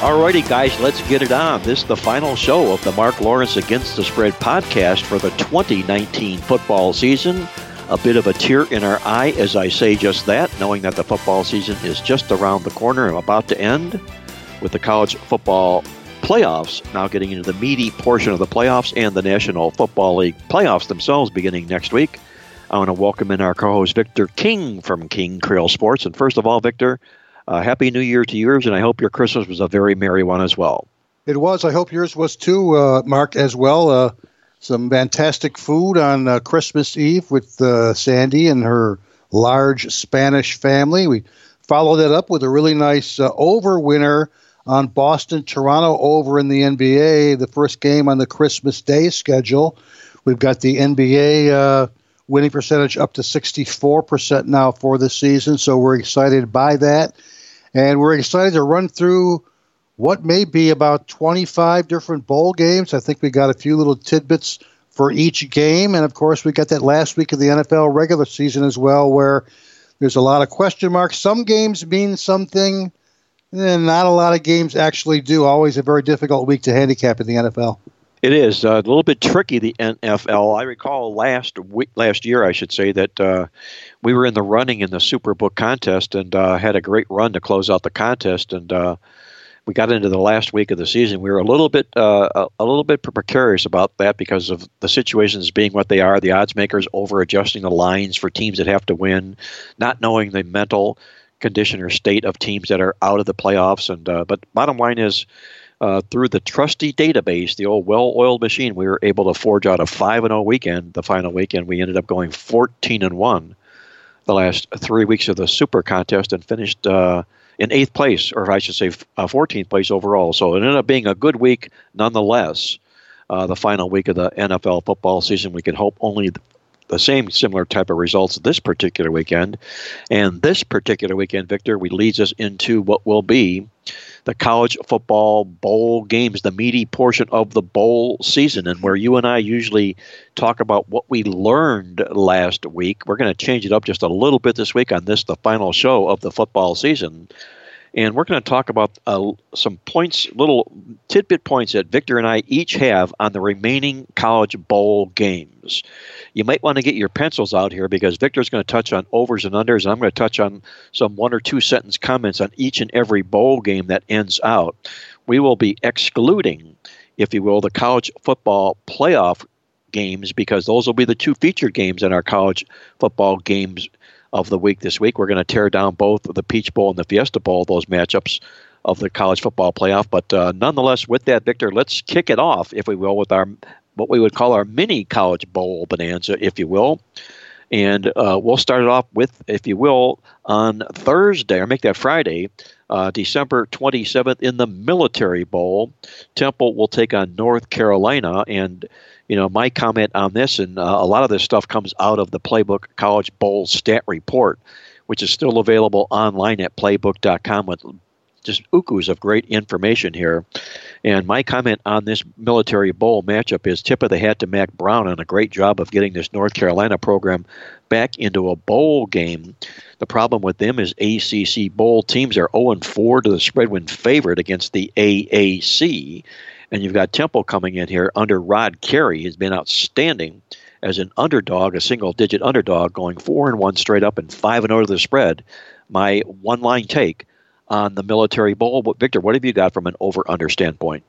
Alrighty, guys, let's get it on. This is the final show of the Mark Lawrence Against the Spread podcast for the 2019 football season. A bit of a tear in our eye as I say just that, knowing that the football season is just around the corner and about to end, with the college football playoffs now getting into the meaty portion of the playoffs and the National Football League playoffs themselves beginning next week. I want to welcome in our co-host Victor King from King Creole Sports. And first of all, Victor, uh, happy New Year to yours, and I hope your Christmas was a very merry one as well. It was. I hope yours was too, uh, Mark, as well. Uh, some fantastic food on uh, Christmas Eve with uh, Sandy and her large Spanish family. We followed that up with a really nice uh, over winner on Boston Toronto over in the NBA, the first game on the Christmas Day schedule. We've got the NBA uh, winning percentage up to 64% now for the season, so we're excited by that. And we're excited to run through what may be about 25 different bowl games. I think we got a few little tidbits for each game. And of course, we got that last week of the NFL regular season as well, where there's a lot of question marks. Some games mean something, and not a lot of games actually do. Always a very difficult week to handicap in the NFL. It is uh, a little bit tricky. The NFL. I recall last week, last year, I should say that uh, we were in the running in the Superbook contest and uh, had a great run to close out the contest. And uh, we got into the last week of the season. We were a little bit uh, a, little bit precarious about that because of the situations being what they are. The odds makers over adjusting the lines for teams that have to win, not knowing the mental condition or state of teams that are out of the playoffs. And uh, but bottom line is uh, through the trusty database, the old well-oiled machine, we were able to forge out a five and zero weekend. The final weekend, we ended up going fourteen and one. The last three weeks of the Super Contest and finished uh, in eighth place, or I should say, uh, fourteenth place overall. So it ended up being a good week, nonetheless. Uh, the final week of the NFL football season, we can hope only the same similar type of results this particular weekend. And this particular weekend, Victor, we leads us into what will be the college football bowl games, the meaty portion of the bowl season, and where you and I usually talk about what we learned last week. We're going to change it up just a little bit this week on this, the final show of the football season. And we're going to talk about uh, some points, little tidbit points that Victor and I each have on the remaining college bowl games. You might want to get your pencils out here because Victor's going to touch on overs and unders, and I'm going to touch on some one or two sentence comments on each and every bowl game that ends out. We will be excluding, if you will, the college football playoff games because those will be the two featured games in our college football games of the week this week. We're going to tear down both the Peach Bowl and the Fiesta Bowl, those matchups of the college football playoff. But uh, nonetheless, with that, Victor, let's kick it off, if we will, with our what we would call our mini college bowl bonanza, if you will. And uh, we'll start it off with, if you will, on Thursday, or make that Friday, uh, December 27th, in the Military Bowl. Temple will take on North Carolina. And, you know, my comment on this, and uh, a lot of this stuff comes out of the Playbook College Bowl Stat Report, which is still available online at playbook.com with just ukus of great information here. And my comment on this military bowl matchup is tip of the hat to Mack Brown on a great job of getting this North Carolina program back into a bowl game. The problem with them is ACC bowl teams are 0 4 to the spread win favorite against the AAC. And you've got Temple coming in here under Rod Carey, He's been outstanding as an underdog, a single digit underdog, going 4 and 1 straight up and 5 and 0 to the spread. My one line take on the Military Bowl. But Victor, what have you got from an over/under standpoint?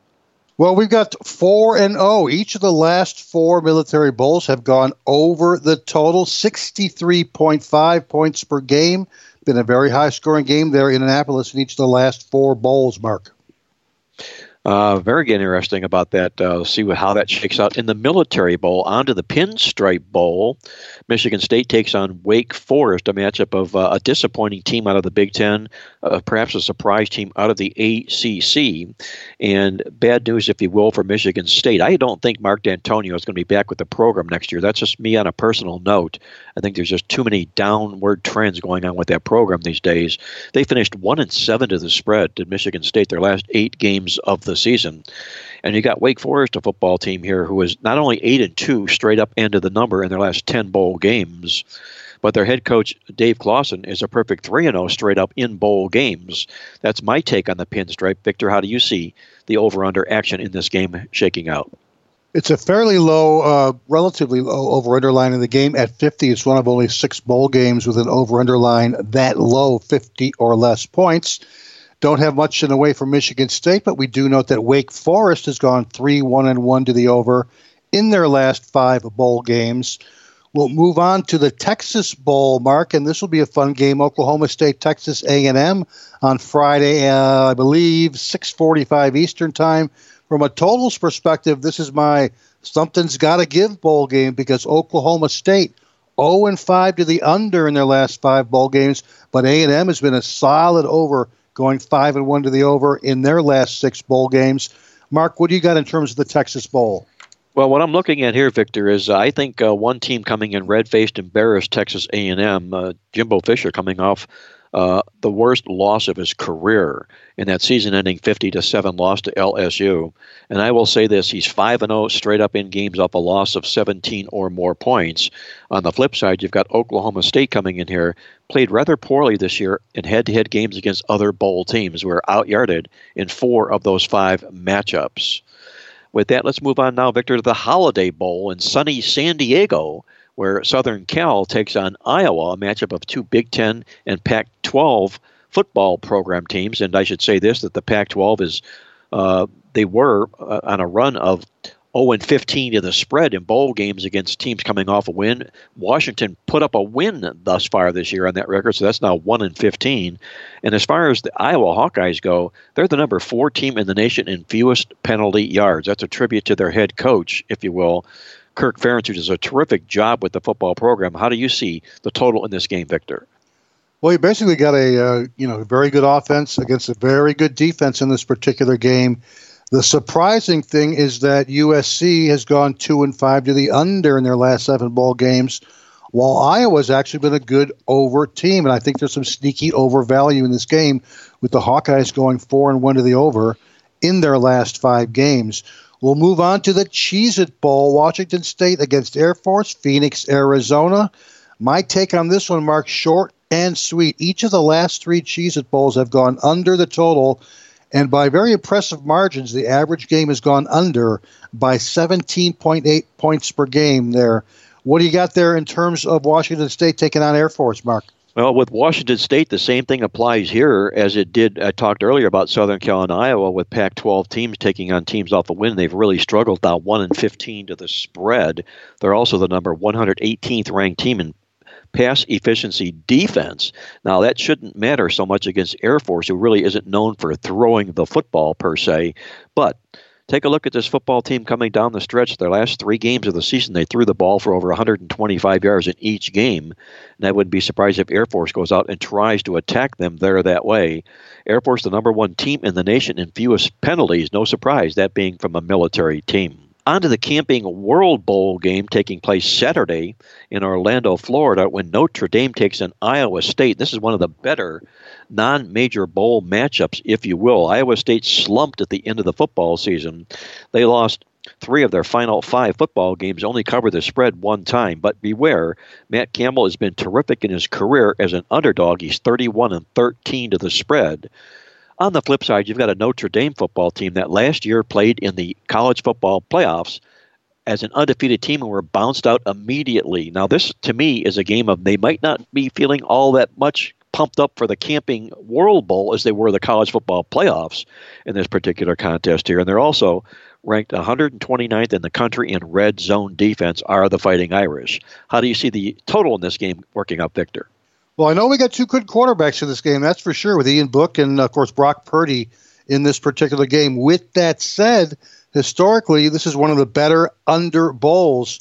Well, we've got four and oh. Each of the last four military bowls have gone over the total, sixty-three point five points per game. Been a very high-scoring game there in Annapolis in each of the last four bowls. Mark. Uh, very interesting about that. Uh, see how that shakes out in the Military Bowl. Onto the Pinstripe Bowl. Michigan State takes on Wake Forest, a matchup of uh, a disappointing team out of the Big Ten, uh, perhaps a surprise team out of the ACC, and bad news, if you will, for Michigan State. I don't think Mark Dantonio is going to be back with the program next year. That's just me on a personal note. I think there's just too many downward trends going on with that program these days. They finished one and seven to the spread to Michigan State their last eight games of the season. And you got Wake Forest, a football team here, who is not only eight and two straight up into the number in their last ten bowl games, but their head coach Dave Clawson is a perfect three and zero oh straight up in bowl games. That's my take on the pinstripe. Victor, how do you see the over under action in this game shaking out? It's a fairly low, uh, relatively low over underline in the game at 50. It's one of only six bowl games with an over underline that low, 50 or less points. Don't have much in the way for Michigan State, but we do note that Wake Forest has gone 3 1 and 1 to the over in their last five bowl games. We'll move on to the Texas Bowl, Mark, and this will be a fun game. Oklahoma State, Texas A&M on Friday, uh, I believe, 6:45 Eastern Time. From a totals perspective, this is my something's got to give bowl game because Oklahoma State 0 and 5 to the under in their last five bowl games, but A&M has been a solid over going five and one to the over in their last six bowl games. Mark, what do you got in terms of the Texas Bowl? Well, what I'm looking at here, Victor, is uh, I think uh, one team coming in red-faced, embarrassed Texas A&M. Uh, Jimbo Fisher coming off uh, the worst loss of his career in that season-ending 50 to seven loss to LSU. And I will say this: he's five and zero oh straight up in games off a loss of 17 or more points. On the flip side, you've got Oklahoma State coming in here, played rather poorly this year in head-to-head games against other bowl teams. Were outyarded in four of those five matchups. With that, let's move on now, Victor, to the Holiday Bowl in sunny San Diego where Southern Cal takes on Iowa, a matchup of two Big Ten and Pac 12 football program teams. And I should say this that the Pac 12 is, uh, they were uh, on a run of 0 and 15 to the spread in bowl games against teams coming off a win. Washington put up a win thus far this year on that record, so that's now 1 and 15. And as far as the Iowa Hawkeyes go, they're the number four team in the nation in fewest penalty yards. That's a tribute to their head coach, if you will, Kirk Ferentz, who does a terrific job with the football program. How do you see the total in this game, Victor? Well, you basically got a uh, you know very good offense against a very good defense in this particular game. The surprising thing is that USC has gone two and five to the under in their last seven ball games, while Iowa's actually been a good over team. And I think there's some sneaky over value in this game with the Hawkeyes going four and one to the over in their last five games. We'll move on to the Cheez It Bowl, Washington State against Air Force, Phoenix, Arizona. My take on this one, Mark, short and sweet. Each of the last three Cheez It Bowls have gone under the total, and by very impressive margins, the average game has gone under by 17.8 points per game there. What do you got there in terms of Washington State taking on Air Force, Mark? Well, with Washington State, the same thing applies here as it did. I talked earlier about Southern Cal and Iowa with Pac-12 teams taking on teams off the win. They've really struggled now, one and 15 to the spread. They're also the number 118th ranked team in pass efficiency defense. Now, that shouldn't matter so much against Air Force, who really isn't known for throwing the football per se, but Take a look at this football team coming down the stretch. Their last three games of the season, they threw the ball for over 125 yards in each game. And I wouldn't be surprised if Air Force goes out and tries to attack them there that way. Air Force, the number one team in the nation in fewest penalties. No surprise, that being from a military team. On to the Camping World Bowl game taking place Saturday in Orlando, Florida, when Notre Dame takes on Iowa State. This is one of the better non major bowl matchups, if you will. Iowa State slumped at the end of the football season. They lost three of their final five football games, only covered the spread one time. But beware, Matt Campbell has been terrific in his career as an underdog. He's 31 and 13 to the spread. On the flip side, you've got a Notre Dame football team that last year played in the college football playoffs as an undefeated team and were bounced out immediately. Now, this to me is a game of they might not be feeling all that much pumped up for the Camping World Bowl as they were the college football playoffs in this particular contest here. And they're also ranked 129th in the country in red zone defense are the Fighting Irish. How do you see the total in this game working out, Victor? Well, I know we got two good quarterbacks in this game, that's for sure, with Ian Book and, of course, Brock Purdy in this particular game. With that said, historically, this is one of the better under bowls.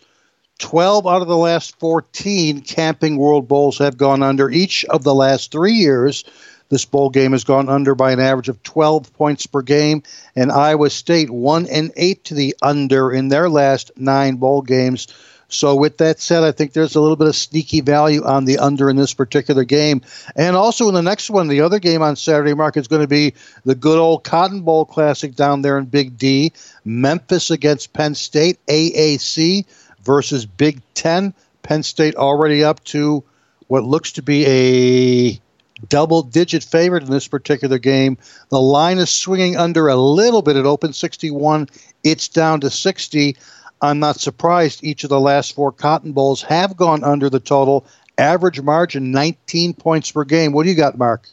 12 out of the last 14 Camping World Bowls have gone under. Each of the last three years, this bowl game has gone under by an average of 12 points per game, and Iowa State 1 and 8 to the under in their last nine bowl games. So, with that said, I think there's a little bit of sneaky value on the under in this particular game. And also in the next one, the other game on Saturday, Mark, is going to be the good old Cotton Bowl Classic down there in Big D. Memphis against Penn State, AAC versus Big Ten. Penn State already up to what looks to be a double digit favorite in this particular game. The line is swinging under a little bit. It opened 61, it's down to 60. I'm not surprised each of the last four Cotton Bowls have gone under the total. Average margin 19 points per game. What do you got, Mark?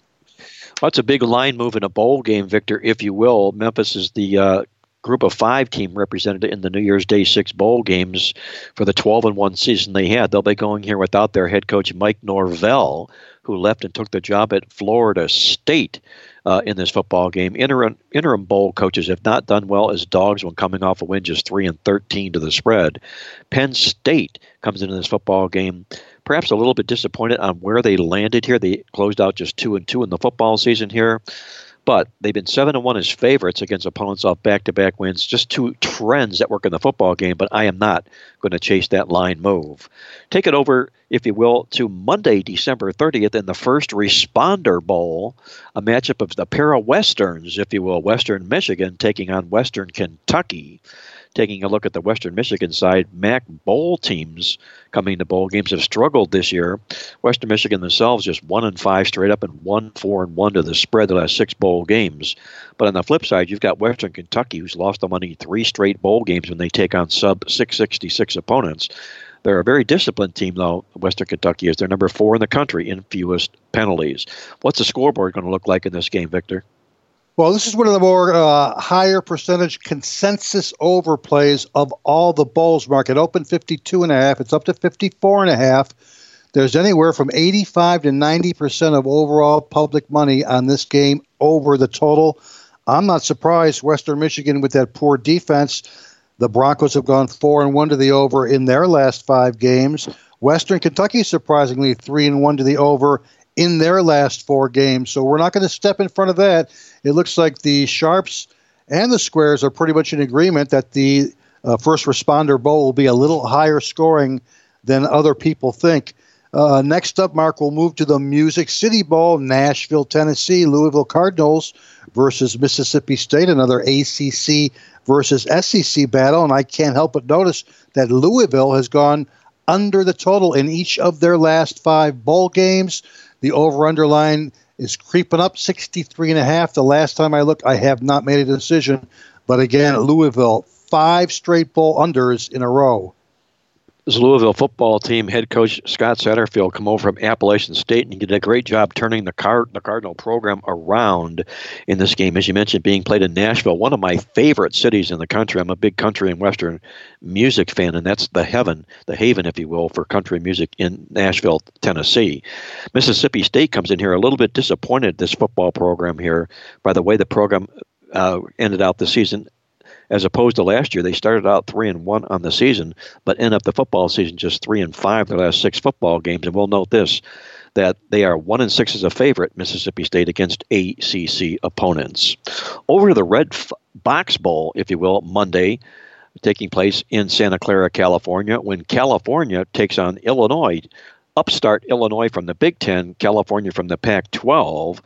Well, it's a big line move in a bowl game, Victor, if you will. Memphis is the uh, group of five team represented in the New Year's Day six bowl games for the 12 and 1 season they had. They'll be going here without their head coach, Mike Norvell, who left and took the job at Florida State uh, in this football game. Interim interim bowl coaches have not done well as dogs when coming off a win just three and thirteen to the spread. Penn State comes into this football game perhaps a little bit disappointed on where they landed here. They closed out just two and two in the football season here. But they've been seven and one as favorites against opponents off back-to-back wins. Just two trends that work in the football game. But I am not going to chase that line move. Take it over, if you will, to Monday, December 30th, in the first Responder Bowl, a matchup of the para westerns, if you will, Western Michigan taking on Western Kentucky taking a look at the Western Michigan side, MAC bowl teams coming to bowl games have struggled this year. Western Michigan themselves just one and five straight up and one four and one to the spread the last six bowl games. But on the flip side, you've got Western Kentucky who's lost the money three straight bowl games when they take on sub 666 opponents. They're a very disciplined team, though. Western Kentucky is. They're number four in the country in fewest penalties. What's the scoreboard going to look like in this game, Victor? Well, this is one of the more uh, higher percentage consensus overplays of all the bowls. Market open 52 and a half. It's up to 54 and a half. There's anywhere from 85 to 90 percent of overall public money on this game over the total. I'm not surprised. Western Michigan with that poor defense. The Broncos have gone four and one to the over in their last five games. Western Kentucky surprisingly three and one to the over in their last four games. So we're not going to step in front of that. It looks like the Sharps and the Squares are pretty much in agreement that the uh, First Responder Bowl will be a little higher scoring than other people think. Uh, next up, Mark, we'll move to the Music City Bowl, Nashville, Tennessee, Louisville Cardinals versus Mississippi State, another ACC versus SEC battle. And I can't help but notice that Louisville has gone under the total in each of their last five bowl games. The over underline is creeping up 63 and a half. The last time I looked, I have not made a decision. But again, Louisville, five straight bowl unders in a row this Louisville football team head coach Scott Satterfield come over from Appalachian State and he did a great job turning the Card the Cardinal program around in this game. As you mentioned, being played in Nashville, one of my favorite cities in the country. I'm a big country and western music fan, and that's the heaven, the haven, if you will, for country music in Nashville, Tennessee. Mississippi State comes in here a little bit disappointed this football program here by the way the program uh, ended out the season as opposed to last year. They started out three and one on the season, but end up the football season just three and five the last six football games. And we'll note this that they are one and six as a favorite, Mississippi State against ACC opponents. Over to the Red F- Box Bowl, if you will, Monday, taking place in Santa Clara, California, when California takes on Illinois. Upstart Illinois from the Big Ten, California from the Pac 12.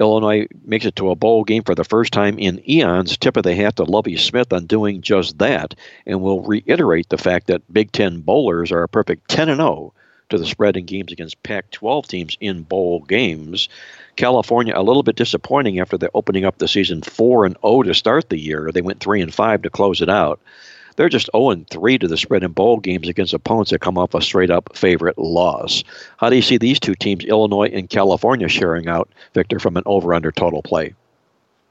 Illinois makes it to a bowl game for the first time in eons. Tip of the hat to Lovie Smith on doing just that, and we'll reiterate the fact that Big Ten bowlers are a perfect 10 and 0 to the spread in games against Pac 12 teams in bowl games. California a little bit disappointing after the opening up the season 4 and 0 to start the year. They went 3 and 5 to close it out. They're just 0 3 to the spread in bowl games against opponents that come off a straight up favorite loss. How do you see these two teams, Illinois and California, sharing out, Victor, from an over under total play?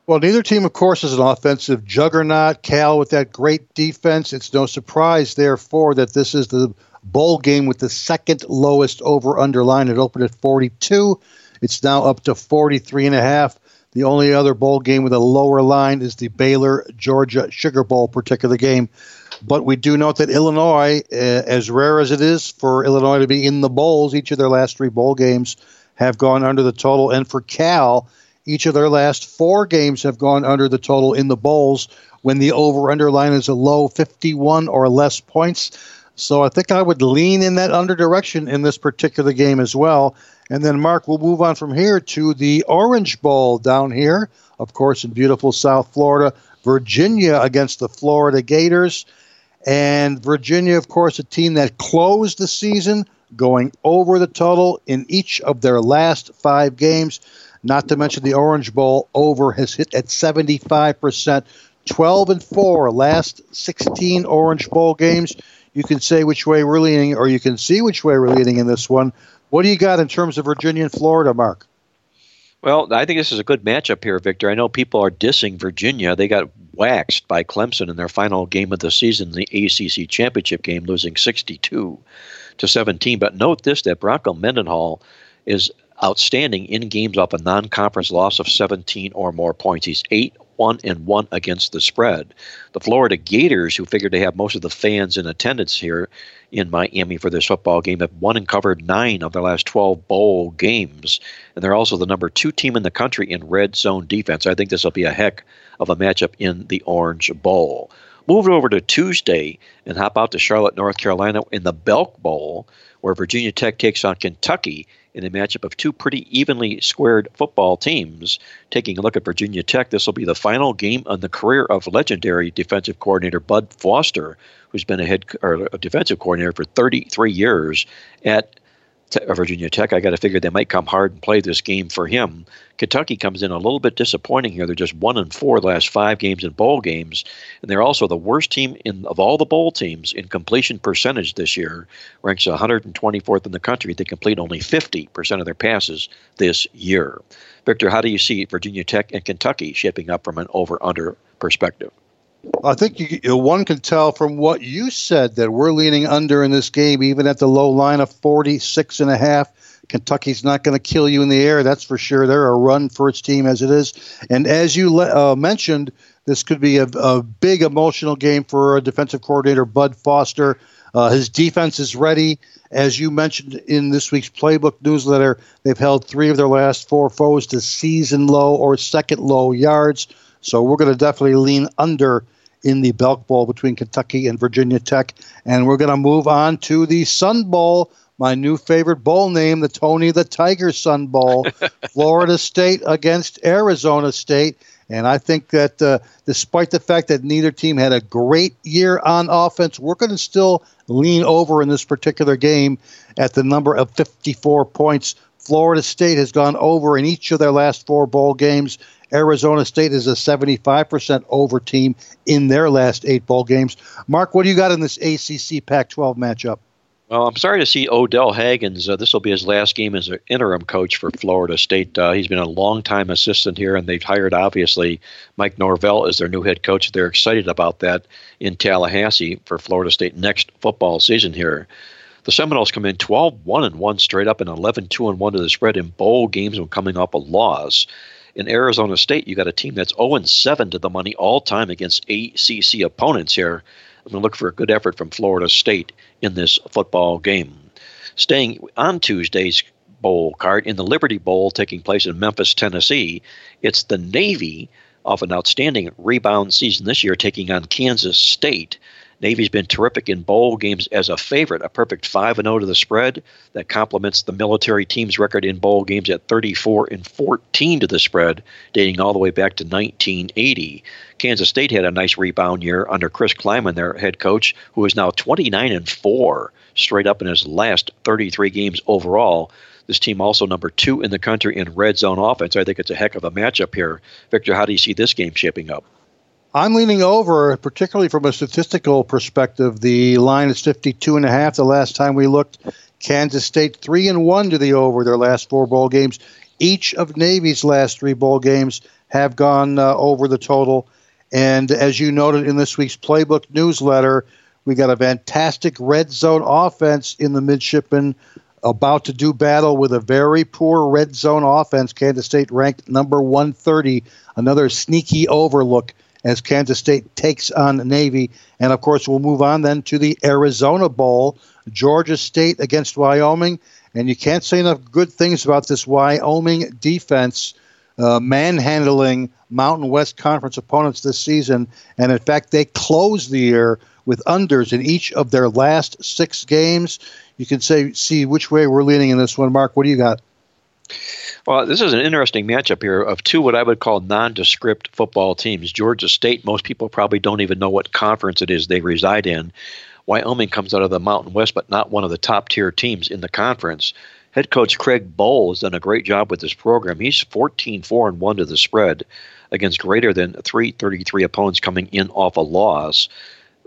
Well, neither team, of course, is an offensive juggernaut. Cal with that great defense. It's no surprise, therefore, that this is the bowl game with the second lowest over under line. It opened at 42. It's now up to 43 and a half. The only other bowl game with a lower line is the Baylor Georgia Sugar Bowl particular game. But we do note that Illinois, uh, as rare as it is for Illinois to be in the bowls, each of their last three bowl games have gone under the total. And for Cal, each of their last four games have gone under the total in the bowls when the over under line is a low 51 or less points. So I think I would lean in that under direction in this particular game as well. And then, Mark, we'll move on from here to the Orange Bowl down here, of course, in beautiful South Florida. Virginia against the Florida Gators. And Virginia, of course, a team that closed the season going over the total in each of their last five games. Not to mention the Orange Bowl over has hit at 75%. 12 and 4 last 16 Orange Bowl games. You can say which way we're leaning, or you can see which way we're leaning in this one. What do you got in terms of Virginia and Florida, Mark? Well, I think this is a good matchup here, Victor. I know people are dissing Virginia. They got waxed by Clemson in their final game of the season, the ACC championship game, losing 62 to 17. But note this: that Bronco Mendenhall is outstanding in games off a non-conference loss of 17 or more points. He's eight one and one against the spread. The Florida Gators, who figured to have most of the fans in attendance here in Miami for this football game, have won and covered nine of their last 12 bowl games. And they're also the number two team in the country in red zone defense. I think this will be a heck of a matchup in the Orange Bowl. Move it over to Tuesday and hop out to Charlotte, North Carolina in the Belk Bowl, where Virginia Tech takes on Kentucky in a matchup of two pretty evenly squared football teams. Taking a look at Virginia Tech, this will be the final game on the career of legendary defensive coordinator Bud Foster, who's been a head or a defensive coordinator for 33 years at Virginia Tech. I got to figure they might come hard and play this game for him. Kentucky comes in a little bit disappointing here. They're just one and four the last five games in bowl games, and they're also the worst team in of all the bowl teams in completion percentage this year. Ranks 124th in the country. They complete only 50% of their passes this year. Victor, how do you see Virginia Tech and Kentucky shaping up from an over/under perspective? I think you, one can tell from what you said that we're leaning under in this game, even at the low line of 46 and a half. Kentucky's not going to kill you in the air, that's for sure. They're a run for its team as it is. And as you uh, mentioned, this could be a, a, big emotional game for a defensive coordinator, Bud Foster. Uh, his defense is ready. As you mentioned in this week's playbook newsletter, they've held three of their last four foes to season low or second low yards. So we're going to definitely lean under in the Belk Bowl between Kentucky and Virginia Tech. And we're going to move on to the Sun Bowl, my new favorite bowl name, the Tony the Tiger Sun Bowl. Florida State against Arizona State. And I think that uh, despite the fact that neither team had a great year on offense, we're going to still lean over in this particular game at the number of 54 points. Florida State has gone over in each of their last four bowl games. Arizona State is a 75% over team in their last eight bowl games. Mark, what do you got in this ACC Pac 12 matchup? Well, I'm sorry to see Odell Haggins. Uh, this will be his last game as an interim coach for Florida State. Uh, he's been a long-time assistant here, and they've hired, obviously, Mike Norvell as their new head coach. They're excited about that in Tallahassee for Florida State next football season here. The Seminoles come in 12 1 and 1 straight up and 11 2 and 1 to the spread in bowl games when coming off a loss in Arizona State, you got a team that's 0 7 to the money all time against ACC opponents here. I'm going to look for a good effort from Florida State in this football game. Staying on Tuesday's bowl card in the Liberty Bowl taking place in Memphis, Tennessee, it's the Navy off an outstanding rebound season this year taking on Kansas State. Navy's been terrific in bowl games as a favorite, a perfect 5 0 to the spread that complements the military team's record in bowl games at 34 and 14 to the spread, dating all the way back to 1980. Kansas State had a nice rebound year under Chris Klieman, their head coach, who is now 29 and 4 straight up in his last 33 games overall. This team also number two in the country in red zone offense. I think it's a heck of a matchup here. Victor, how do you see this game shaping up? I'm leaning over, particularly from a statistical perspective. The line is 52 and a half. The last time we looked, Kansas State three and one to the over their last four bowl games. Each of Navy's last three bowl games have gone uh, over the total. And as you noted in this week's playbook newsletter, we got a fantastic red zone offense in the midshipmen about to do battle with a very poor red zone offense. Kansas State ranked number 130. Another sneaky overlook as Kansas State takes on Navy. And of course, we'll move on then to the Arizona Bowl, Georgia State against Wyoming. And you can't say enough good things about this Wyoming defense uh, manhandling Mountain West Conference opponents this season. And in fact, they closed the year with unders in each of their last six games. You can say see which way we're leaning in this one. Mark, what do you got? Well, this is an interesting matchup here of two what I would call nondescript football teams. Georgia State, most people probably don't even know what conference it is they reside in. Wyoming comes out of the Mountain West, but not one of the top tier teams in the conference. Head coach Craig Bohl has done a great job with this program. He's 14 4 and 1 to the spread against greater than 333 opponents coming in off a loss.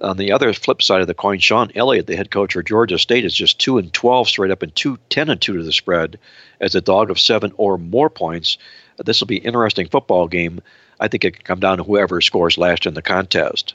On the other flip side of the coin, Shawn Elliott, the head coach for Georgia State, is just 2 and 12 straight up and 2 10 and 2 to the spread as a dog of 7 or more points. This will be an interesting football game. I think it can come down to whoever scores last in the contest.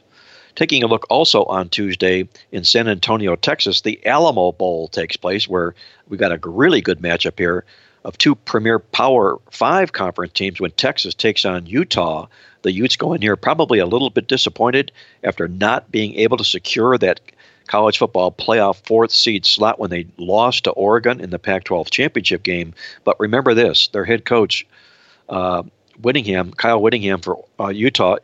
Taking a look also on Tuesday in San Antonio, Texas, the Alamo Bowl takes place where we got a really good matchup here of two premier Power 5 conference teams when Texas takes on Utah. The Utes go in here probably a little bit disappointed after not being able to secure that college football playoff fourth seed slot when they lost to Oregon in the Pac 12 championship game. But remember this their head coach, uh, Whittingham, Kyle Whittingham for uh, Utah,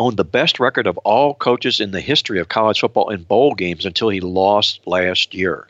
owned the best record of all coaches in the history of college football in bowl games until he lost last year.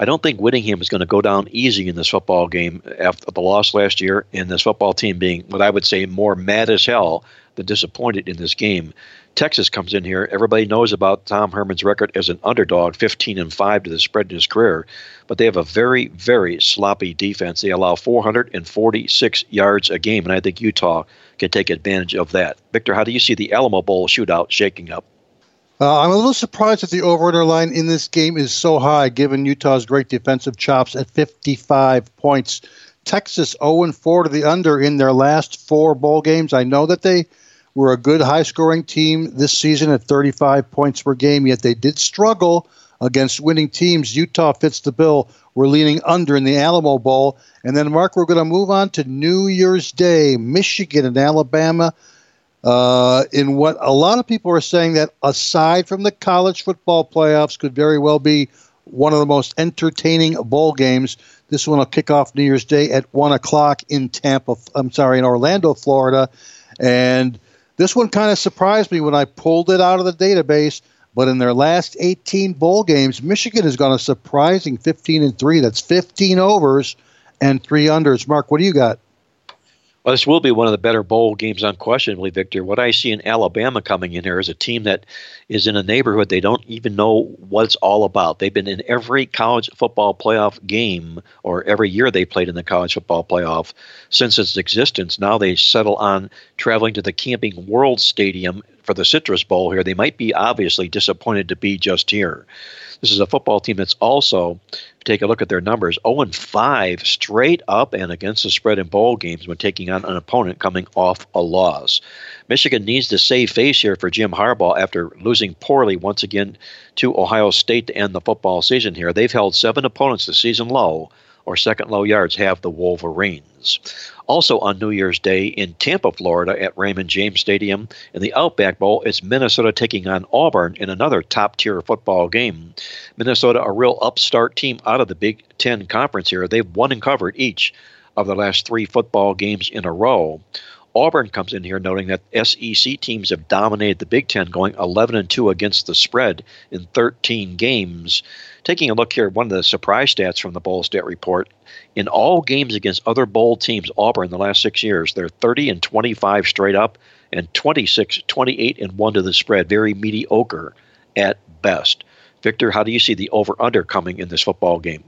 I don't think Whittingham is going to go down easy in this football game after the loss last year, and this football team being what I would say more mad as hell than disappointed in this game. Texas comes in here. Everybody knows about Tom Herman's record as an underdog, 15 and 5 to the spread in his career, but they have a very, very sloppy defense. They allow 446 yards a game, and I think Utah can take advantage of that. Victor, how do you see the Alamo Bowl shootout shaking up? Uh, I'm a little surprised that the over-under line in this game is so high, given Utah's great defensive chops at 55 points. Texas 0 4 to the under in their last four bowl games. I know that they were a good high scoring team this season at 35 points per game, yet they did struggle against winning teams. Utah fits the bill. We're leaning under in the Alamo Bowl. And then, Mark, we're going to move on to New Year's Day, Michigan and Alabama. Uh, in what a lot of people are saying that aside from the college football playoffs, could very well be one of the most entertaining bowl games. This one will kick off New Year's Day at one o'clock in Tampa. I'm sorry, in Orlando, Florida, and this one kind of surprised me when I pulled it out of the database. But in their last 18 bowl games, Michigan has gone a surprising 15 and three. That's 15 overs and three unders. Mark, what do you got? Well, this will be one of the better bowl games, unquestionably, Victor. What I see in Alabama coming in here is a team that is in a neighborhood they don't even know what it's all about. They've been in every college football playoff game, or every year they played in the college football playoff since its existence. Now they settle on traveling to the Camping World Stadium for the Citrus Bowl here. They might be obviously disappointed to be just here. This is a football team that's also, take a look at their numbers, 0 5 straight up and against the spread in bowl games when taking on an opponent coming off a loss. Michigan needs to save face here for Jim Harbaugh after losing poorly once again to Ohio State to end the football season here. They've held seven opponents to season low or second low yards have the Wolverines. Also on New Year's Day in Tampa, Florida, at Raymond James Stadium in the Outback Bowl, it's Minnesota taking on Auburn in another top tier football game. Minnesota, a real upstart team out of the Big Ten Conference here. They've won and covered each of the last three football games in a row. Auburn comes in here noting that SEC teams have dominated the Big Ten, going 11 and 2 against the spread in 13 games. Taking a look here, at one of the surprise stats from the Bowl Stat Report in all games against other bowl teams, Auburn in the last six years, they're 30 and 25 straight up and 26, 28 and 1 to the spread. Very mediocre at best. Victor, how do you see the over under coming in this football game?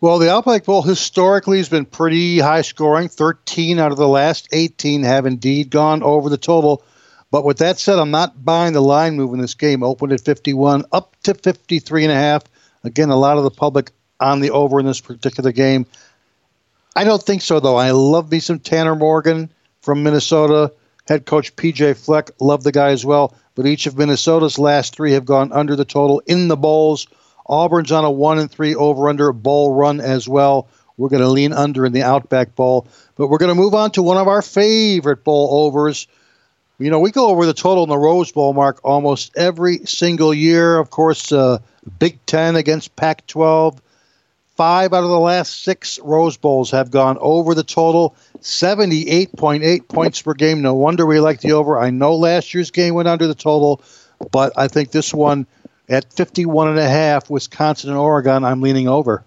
Well, the Outback Bowl historically has been pretty high scoring. 13 out of the last 18 have indeed gone over the total. But with that said, I'm not buying the line move in this game. Opened at 51, up to 53 and a half. Again, a lot of the public on the over in this particular game. I don't think so, though. I love me some Tanner Morgan from Minnesota. Head coach PJ Fleck, love the guy as well. But each of Minnesota's last three have gone under the total in the bowls. Auburn's on a one and three over under bowl run as well. We're going to lean under in the Outback Bowl, but we're going to move on to one of our favorite bowl overs. You know, we go over the total in the Rose Bowl mark almost every single year. Of course, uh, Big Ten against Pac 12. Five out of the last six Rose Bowls have gone over the total. 78.8 points per game. No wonder we like the over. I know last year's game went under the total, but I think this one at 51 and a half, Wisconsin and Oregon, I'm leaning over.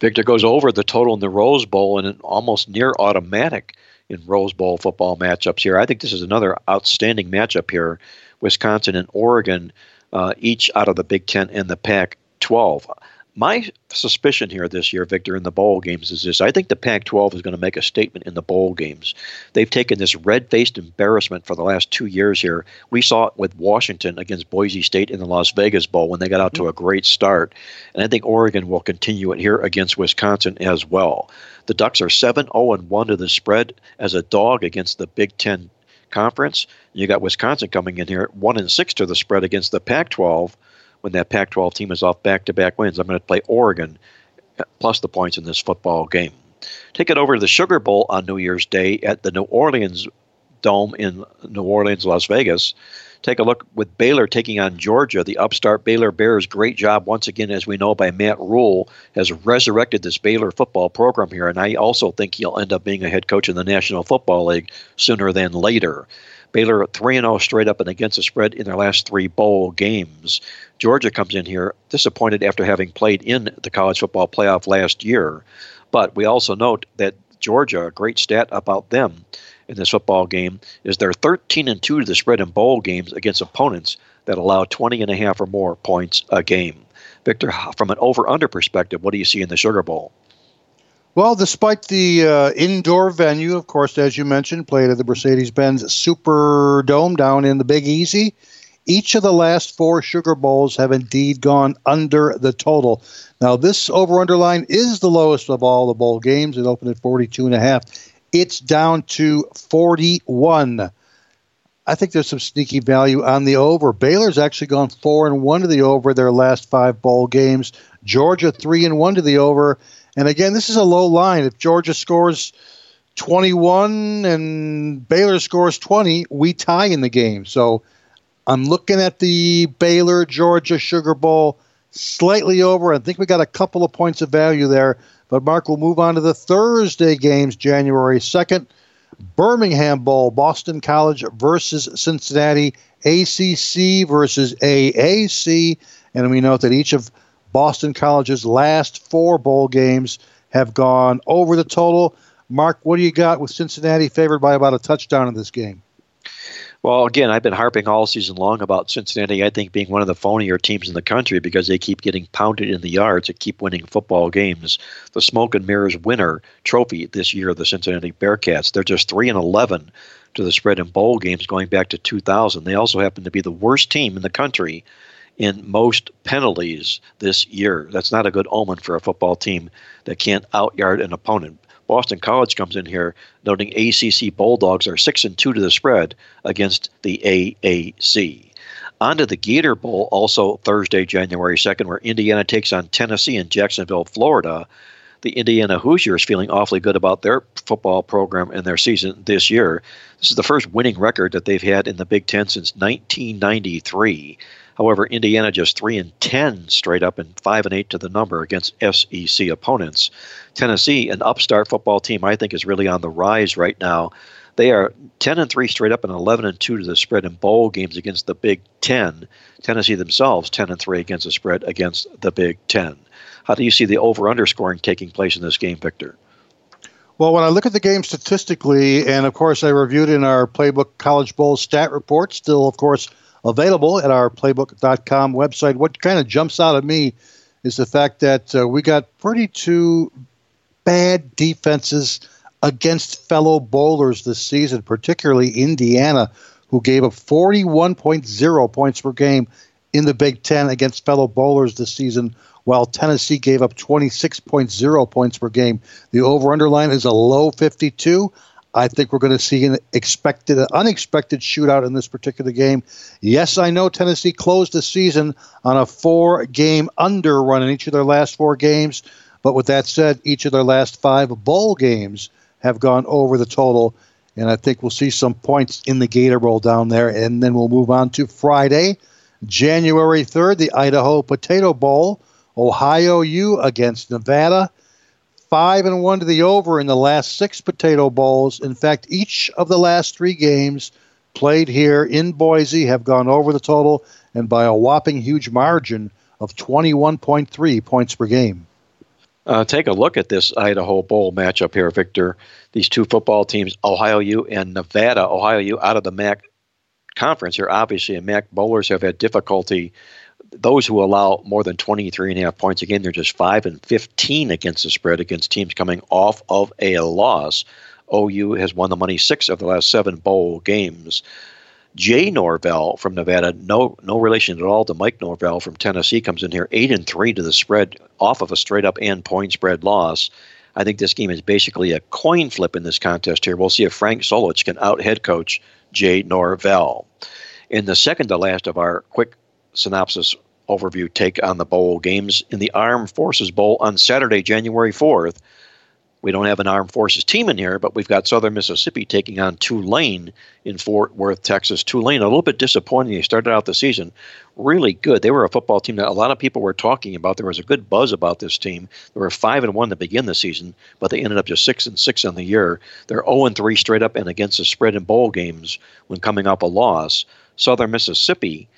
Victor goes over the total in the Rose Bowl and an almost near automatic in Rose Bowl football matchups here. I think this is another outstanding matchup here. Wisconsin and Oregon, uh, each out of the Big Ten and the Pac 12 my suspicion here this year, Victor, in the bowl games is this. I think the Pac 12 is going to make a statement in the bowl games. They've taken this red faced embarrassment for the last two years here. We saw it with Washington against Boise State in the Las Vegas Bowl when they got out to a great start. And I think Oregon will continue it here against Wisconsin as well. The Ducks are 7 0 1 to the spread as a dog against the Big Ten Conference. You got Wisconsin coming in here 1 and 6 to the spread against the Pac 12 when that Pac 12 team is off back to back wins. I'm going to play Oregon uh, plus the points in this football game. Take it over to the Sugar Bowl on New Year's Day at the New Orleans Dome in New Orleans, Las Vegas. Take a look with Baylor taking on Georgia. The upstart Baylor Bears, great job once again, as we know by Matt Rhule, has resurrected this Baylor football program here, and I also think he'll end up being a head coach in the National Football League sooner than later. Baylor 3 0 straight up and against the spread in their last three bowl games. Georgia comes in here disappointed after having played in the college football playoff last year. But we also note that Georgia, a great stat about them in this football game, is they're 13 and 2 to the spread in bowl games against opponents that allow 20 and a half or more points a game. Victor, from an over under perspective, what do you see in the Sugar Bowl? Well, despite the uh, indoor venue, of course, as you mentioned, played at the Mercedes Benz Superdome down in the Big Easy, each of the last four Sugar Bowls have indeed gone under the total. Now, this over underline is the lowest of all the bowl games. It opened at 42 and a half. It's down to 41. I think there's some sneaky value on the over. Baylor's actually gone four and one to the over their last five bowl games. Georgia three and one to the over. And again, this is a low line. If Georgia scores 21 and Baylor scores 20, we tie in the game. So I'm looking at the Baylor Georgia Sugar Bowl slightly over. I think we got a couple of points of value there. But Mark, we'll move on to the Thursday games, January 2nd. Birmingham Bowl, Boston College versus Cincinnati, ACC versus AAC. And we note that each of Boston College's last four bowl games have gone over the total. Mark, what do you got with Cincinnati favored by about a touchdown in this game? Well, again, I've been harping all season long about Cincinnati, I think, being one of the phonier teams in the country because they keep getting pounded in the yards and keep winning football games. The Smoke and Mirrors winner trophy this year, the Cincinnati Bearcats, they're just 3 and 11 to the spread in bowl games going back to 2000. They also happen to be the worst team in the country in most penalties this year. That's not a good omen for a football team that can't outyard an opponent. Boston College comes in here noting ACC Bulldogs are 6 and 2 to the spread against the AAC. On to the Gator Bowl, also Thursday, January 2nd, where Indiana takes on Tennessee in Jacksonville, Florida. The Indiana Hoosiers feeling awfully good about their football program and their season this year. This is the first winning record that they've had in the Big Ten since 1993. However, Indiana just three and ten straight up and five and eight to the number against SEC opponents. Tennessee, an upstart football team, I think is really on the rise right now. They are 10 and 3 straight up and 11 and 2 to the spread in bowl games against the Big 10. Tennessee themselves 10 and 3 against the spread against the Big 10. How do you see the over underscoring taking place in this game, Victor? Well, when I look at the game statistically, and of course I reviewed in our Playbook College Bowl stat report, still, of course, available at our playbook.com website. What kind of jumps out at me is the fact that uh, we got pretty two bad defenses against fellow bowlers this season, particularly Indiana, who gave up 41.0 points per game in the Big Ten against fellow bowlers this season, while Tennessee gave up 26.0 points per game. The over underline is a low 52. I think we're going to see an expected, an unexpected shootout in this particular game. Yes, I know Tennessee closed the season on a four-game under run in each of their last four games, but with that said, each of their last five bowl games have gone over the total, and I think we'll see some points in the Gator Bowl down there. And then we'll move on to Friday, January 3rd, the Idaho Potato Bowl, Ohio U against Nevada five and one to the over in the last six potato bowls. In fact, each of the last three games played here in Boise have gone over the total and by a whopping huge margin of 21.3 points per game. Uh, take a look at this Idaho Bowl matchup here, Victor. These two football teams, Ohio U and Nevada. Ohio U out of the MAC conference here, obviously, and MAC bowlers have had difficulty those who allow more than 23 and a half points a game, they're just 5 and 15 against the spread against teams coming off of a loss. OU has won the money six of the last seven bowl games. Jay Norvell from Nevada, no no relation at all to Mike Norvell from Tennessee, comes in here eight and three to the spread off of a straight up and point spread loss. I think this game is basically a coin flip in this contest here. We'll see if Frank Solich can out head coach Jay Norvell. In the second to last of our quick synopsis overview take on the bowl games in the Armed Forces Bowl on Saturday, January 4th. We don't have an Armed Forces team in here, but we've got Southern Mississippi taking on Tulane in Fort Worth, Texas. Tulane, a little bit disappointing. They started out the season really good. They were a football team that a lot of people were talking about. There was a good buzz about this team. They were five and one to begin the season, but they ended up just six and six on the year. They're 0 and three straight up and against the spread in bowl games when coming off a loss. Southern Mississippi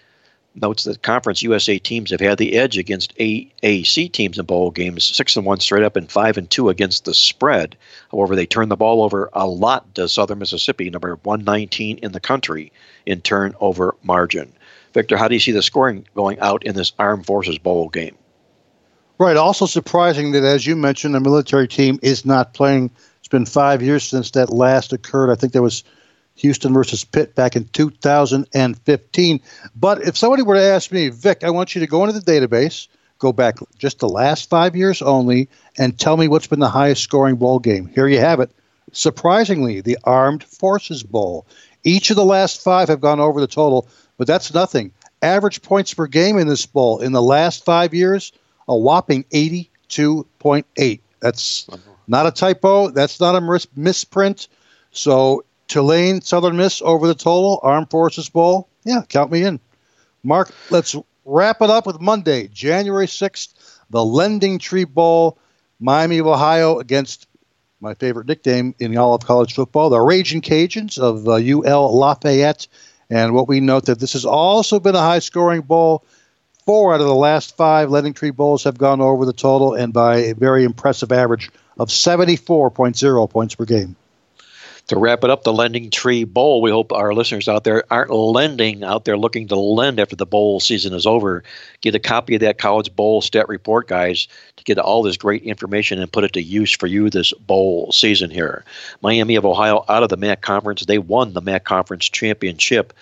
notes that Conference USA teams have had the edge against AAC teams in bowl games, six and one straight up and five and two against the spread. However, they turn the ball over a lot. Does Southern Mississippi, number 119 in the country in turnover margin? Victor, how do you see the scoring going out in this Armed Forces Bowl game? Right. Also surprising that, as you mentioned, the military team is not playing. It's been five years since that last occurred. I think there was Houston versus Pitt back in 2015. But if somebody were to ask me, Vic, I want you to go into the database, go back just the last five years only, and tell me what's been the highest scoring bowl game. Here you have it. Surprisingly, the Armed Forces Bowl. Each of the last five have gone over the total, but that's nothing. Average points per game in this bowl in the last five years, a whopping 82.8. That's not a typo. That's not a misprint. So Tulane, Southern Miss over the total, Armed Forces Bowl. Yeah, count me in. Mark, let's wrap it up with Monday, January 6th, the Lending Tree Bowl, Miami of Ohio against my favorite nickname in all of college football, the Raging Cajuns of uh, UL Lafayette. And what we note that this has also been a high scoring bowl. Four out of the last five Lending Tree Bowls have gone over the total and by a very impressive average of 74.0 points per game to wrap it up, the Lending Tree Bowl. We hope our listeners out there aren't lending out there looking to lend after the bowl season is over. Get a copy of that College Bowl Stat Report, guys, to get all this great information and put it to use for you this bowl season here. Miami of Ohio out of the MAC Conference. They won the MAC Conference championship.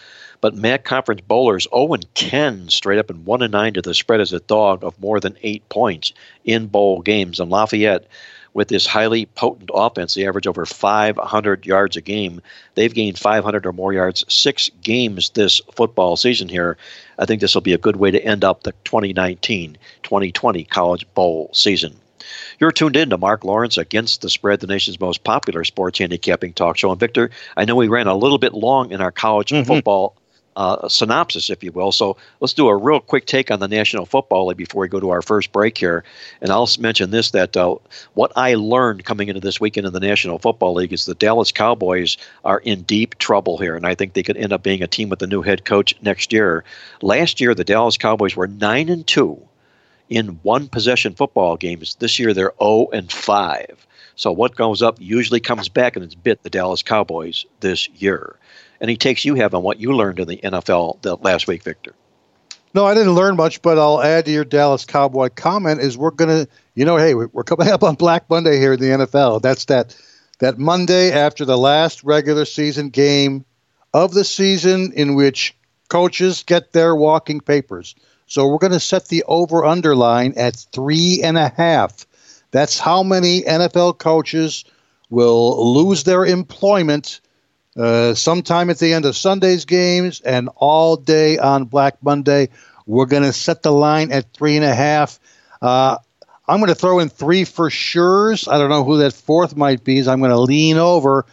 But MAC Conference bowlers 0 and 10 straight up and 1 and 9 to the spread as a dog of more than eight points in bowl games. And Lafayette with this highly potent offense. They average over 500 yards a game. They've gained 500 or more yards six games this football season here. I think this will be a good way to end up the 2019 2020 College Bowl season. You're tuned in to Mark Lawrence Against the Spread, the nation's most popular sports handicapping talk show. And Victor, I know we ran a little bit long in our college mm-hmm. football uh, synopsis, if you will. So let's do a real quick take on the National Football League before we go to our first break here. And I'll mention this that uh, what I learned coming into this weekend in the National Football League is the Dallas Cowboys are in deep trouble here. And I think they could end up being a team with a new head coach next year. Last year, the Dallas Cowboys were 9 and 2 in one possession football games. This year, they're 0 and 5. So what goes up usually comes back, and it's bit the Dallas Cowboys this year any takes you have on what you learned in the NFL the last week, Victor. No, I didn't learn much, but I'll add to your Dallas Cowboy comment is we're gonna, you know, hey, we're coming up on Black Monday here in the NFL. That's that that Monday after the last regular season game of the season in which coaches get their walking papers. So we're going to set the over under line at three and a half. That's how many NFL coaches will lose their employment uh, sometime at the end of Sunday's games and all day on Black Monday. We're going to set the line at three and a half. Uh, I'm going to throw in three for sure's. I don't know who that fourth might be. So I'm going to lean over,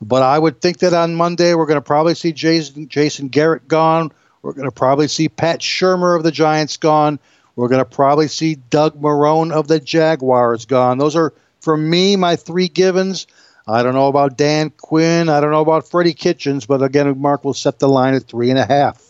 but I would think that on Monday we're going to probably see Jason Jason Garrett gone. We're going to probably see Pat Shurmur of the Giants gone. We're going to probably see Doug Marrone of the Jaguars gone. Those are for me my three givens. I don't know about Dan Quinn. I don't know about Freddie Kitchens, but again, Mark will set the line at three and a half.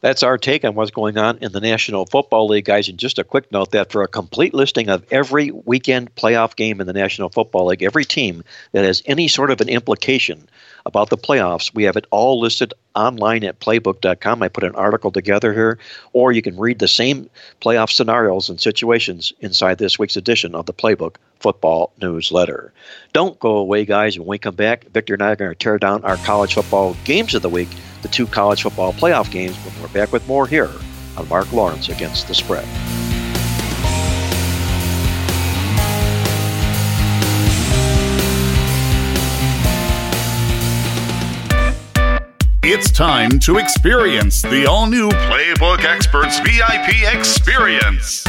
That's our take on what's going on in the National Football League, guys. And just a quick note that for a complete listing of every weekend playoff game in the National Football League, every team that has any sort of an implication about the playoffs, we have it all listed online at playbook.com. I put an article together here, or you can read the same playoff scenarios and situations inside this week's edition of the Playbook Football Newsletter. Don't go away, guys. When we come back, Victor and I are going to tear down our college football games of the week the two college football playoff games when we're back with more here on Mark Lawrence Against the Spread. It's time to experience the all new Playbook Experts VIP experience.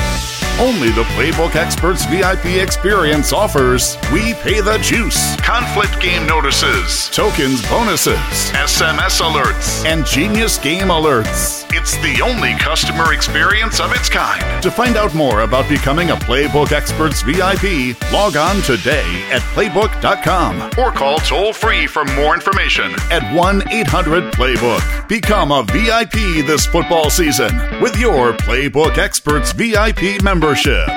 Only the Playbook Experts VIP experience offers. We Pay the Juice, conflict game notices, tokens bonuses, SMS alerts, and genius game alerts. It's the only customer experience of its kind. To find out more about becoming a Playbook Experts VIP, log on today at playbook.com or call toll free for more information at 1 800 Playbook. Become a VIP this football season with your Playbook Experts VIP membership.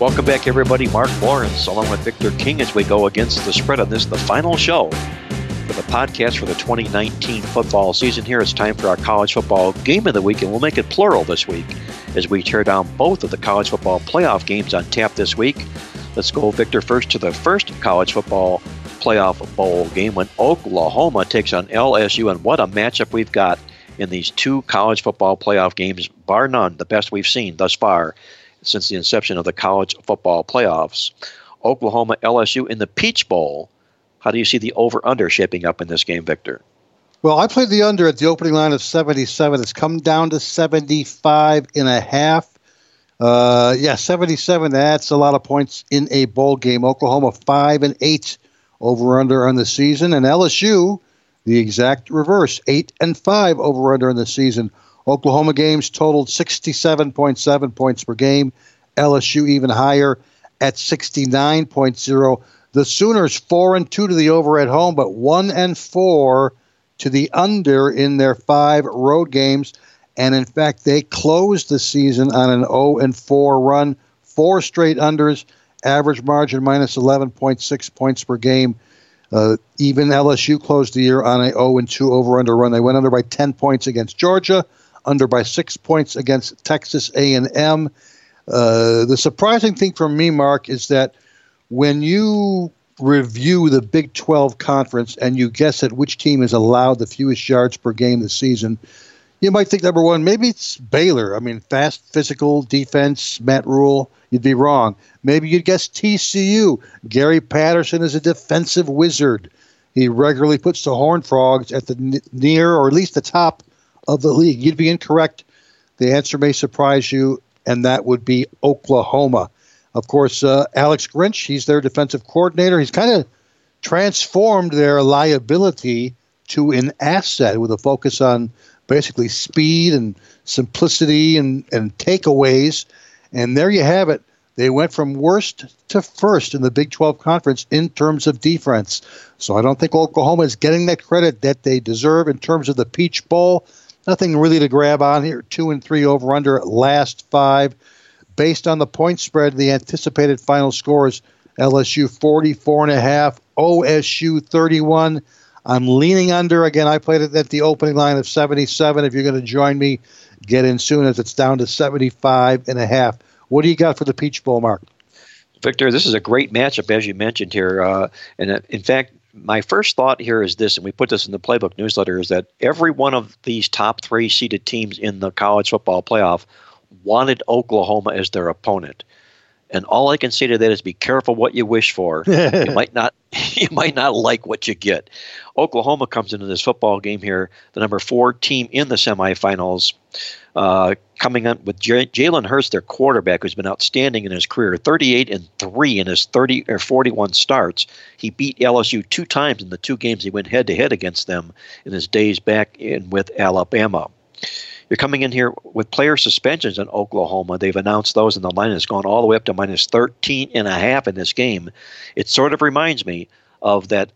Welcome back, everybody. Mark Lawrence, along with Victor King, as we go against the spread on this, the final show for the podcast for the 2019 football season. Here it's time for our college football game of the week, and we'll make it plural this week as we tear down both of the college football playoff games on tap this week. Let's go, Victor, first to the first college football playoff bowl game when Oklahoma takes on LSU, and what a matchup we've got in these two college football playoff games, bar none, the best we've seen thus far since the inception of the college football playoffs. Oklahoma LSU in the Peach Bowl. How do you see the over under shaping up in this game, Victor? Well, I played the under at the opening line of 77. It's come down to 75 and a half. Uh, yeah, 77. That's a lot of points in a bowl game. Oklahoma 5 and 8 over under on the season. And LSU, the exact reverse 8 and 5 over under on the season. Oklahoma games totaled 67.7 points per game. LSU even higher at 69.0. The Sooners 4 and 2 to the over at home, but 1 and 4 to the under in their five road games. And in fact, they closed the season on an 0 and 4 run, four straight unders, average margin minus 11.6 points per game. Uh, even LSU closed the year on a 0 and 2 over under run. They went under by 10 points against Georgia, under by six points against Texas A&M. Uh, the surprising thing for me, Mark, is that when you review the Big 12 conference and you guess at which team is allowed the fewest yards per game this season, you might think number one, maybe it's Baylor. I mean, fast, physical defense, Matt Rhule. You'd be wrong. Maybe you'd guess TCU. Gary Patterson is a defensive wizard. He regularly puts the Horned Frogs at the near or at least the top of the league. You'd be incorrect. The answer may surprise you, and that would be Oklahoma. Of course, uh, Alex Grinch, he's their defensive coordinator. He's kind of transformed their liability to an asset with a focus on basically speed and simplicity and, and takeaways. And there you have it. They went from worst to first in the Big 12 conference in terms of defense. So I don't think Oklahoma is getting that credit that they deserve in terms of the Peach Bowl. Nothing really to grab on here. Two and three over under last five. Based on the point spread, the anticipated final scores LSU 44 and a half, OSU 31. I'm leaning under. Again, I played it at the opening line of 77. If you're going to join me, get in soon as it's down to 75 and a half. What do you got for the Peach Bowl, Mark? Victor, this is a great matchup, as you mentioned here. Uh, and uh, in fact, my first thought here is this, and we put this in the playbook newsletter, is that every one of these top three seeded teams in the college football playoff wanted Oklahoma as their opponent. And all I can say to that is be careful what you wish for. you might not you might not like what you get. Oklahoma comes into this football game here, the number four team in the semifinals, uh, coming up with J- Jalen Hurts, their quarterback, who's been outstanding in his career, 38 and three in his 30 or 41 starts. He beat LSU two times in the two games he went head to head against them in his days back in with Alabama. You're coming in here with player suspensions in Oklahoma. They've announced those, and the line has gone all the way up to minus 13 and a half in this game. It sort of reminds me of that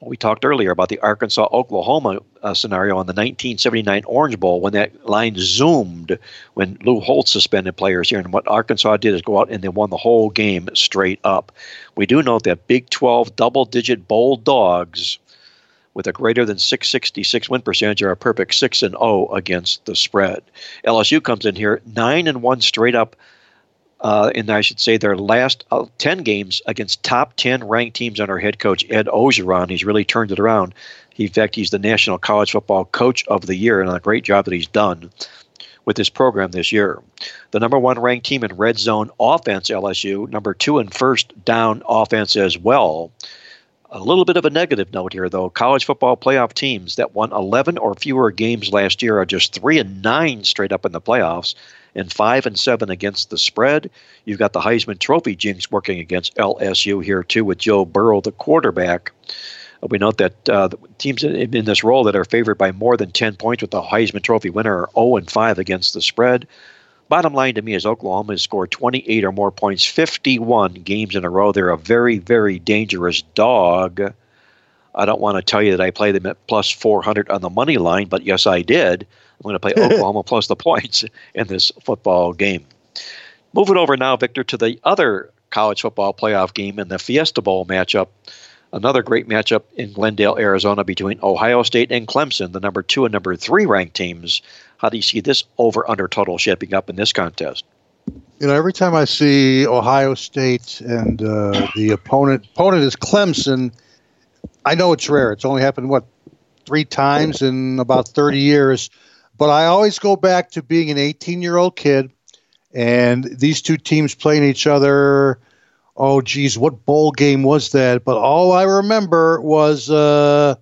we talked earlier about the Arkansas Oklahoma uh, scenario on the 1979 Orange Bowl when that line zoomed when Lou Holtz suspended players here. And what Arkansas did is go out and they won the whole game straight up. We do note that Big 12 double digit bowl dogs with a greater than 666 win percentage are a perfect 6 and 0 against the spread. LSU comes in here 9 and 1 straight up uh, and I should say their last uh, 10 games against top 10 ranked teams under head coach Ed Orgeron. He's really turned it around. In fact, he's the National College Football Coach of the Year, and a great job that he's done with his program this year. The number one ranked team in red zone offense, LSU, number two in first down offense as well. A little bit of a negative note here, though. College football playoff teams that won 11 or fewer games last year are just 3 and 9 straight up in the playoffs and 5 and 7 against the spread. You've got the Heisman Trophy jinx working against LSU here, too, with Joe Burrow, the quarterback. We note that uh, teams in this role that are favored by more than 10 points with the Heisman Trophy winner are 0 and 5 against the spread. Bottom line to me is Oklahoma has scored 28 or more points 51 games in a row. They're a very, very dangerous dog. I don't want to tell you that I play them at plus 400 on the money line, but yes, I did. I'm going to play Oklahoma plus the points in this football game. Moving over now, Victor, to the other college football playoff game in the Fiesta Bowl matchup. Another great matchup in Glendale, Arizona between Ohio State and Clemson, the number two and number three ranked teams. How do you see this over under total shaping up in this contest? You know, every time I see Ohio State and uh, the opponent opponent is Clemson, I know it's rare. It's only happened what three times in about thirty years, but I always go back to being an eighteen-year-old kid, and these two teams playing each other. Oh, geez, what bowl game was that? But all I remember was uh,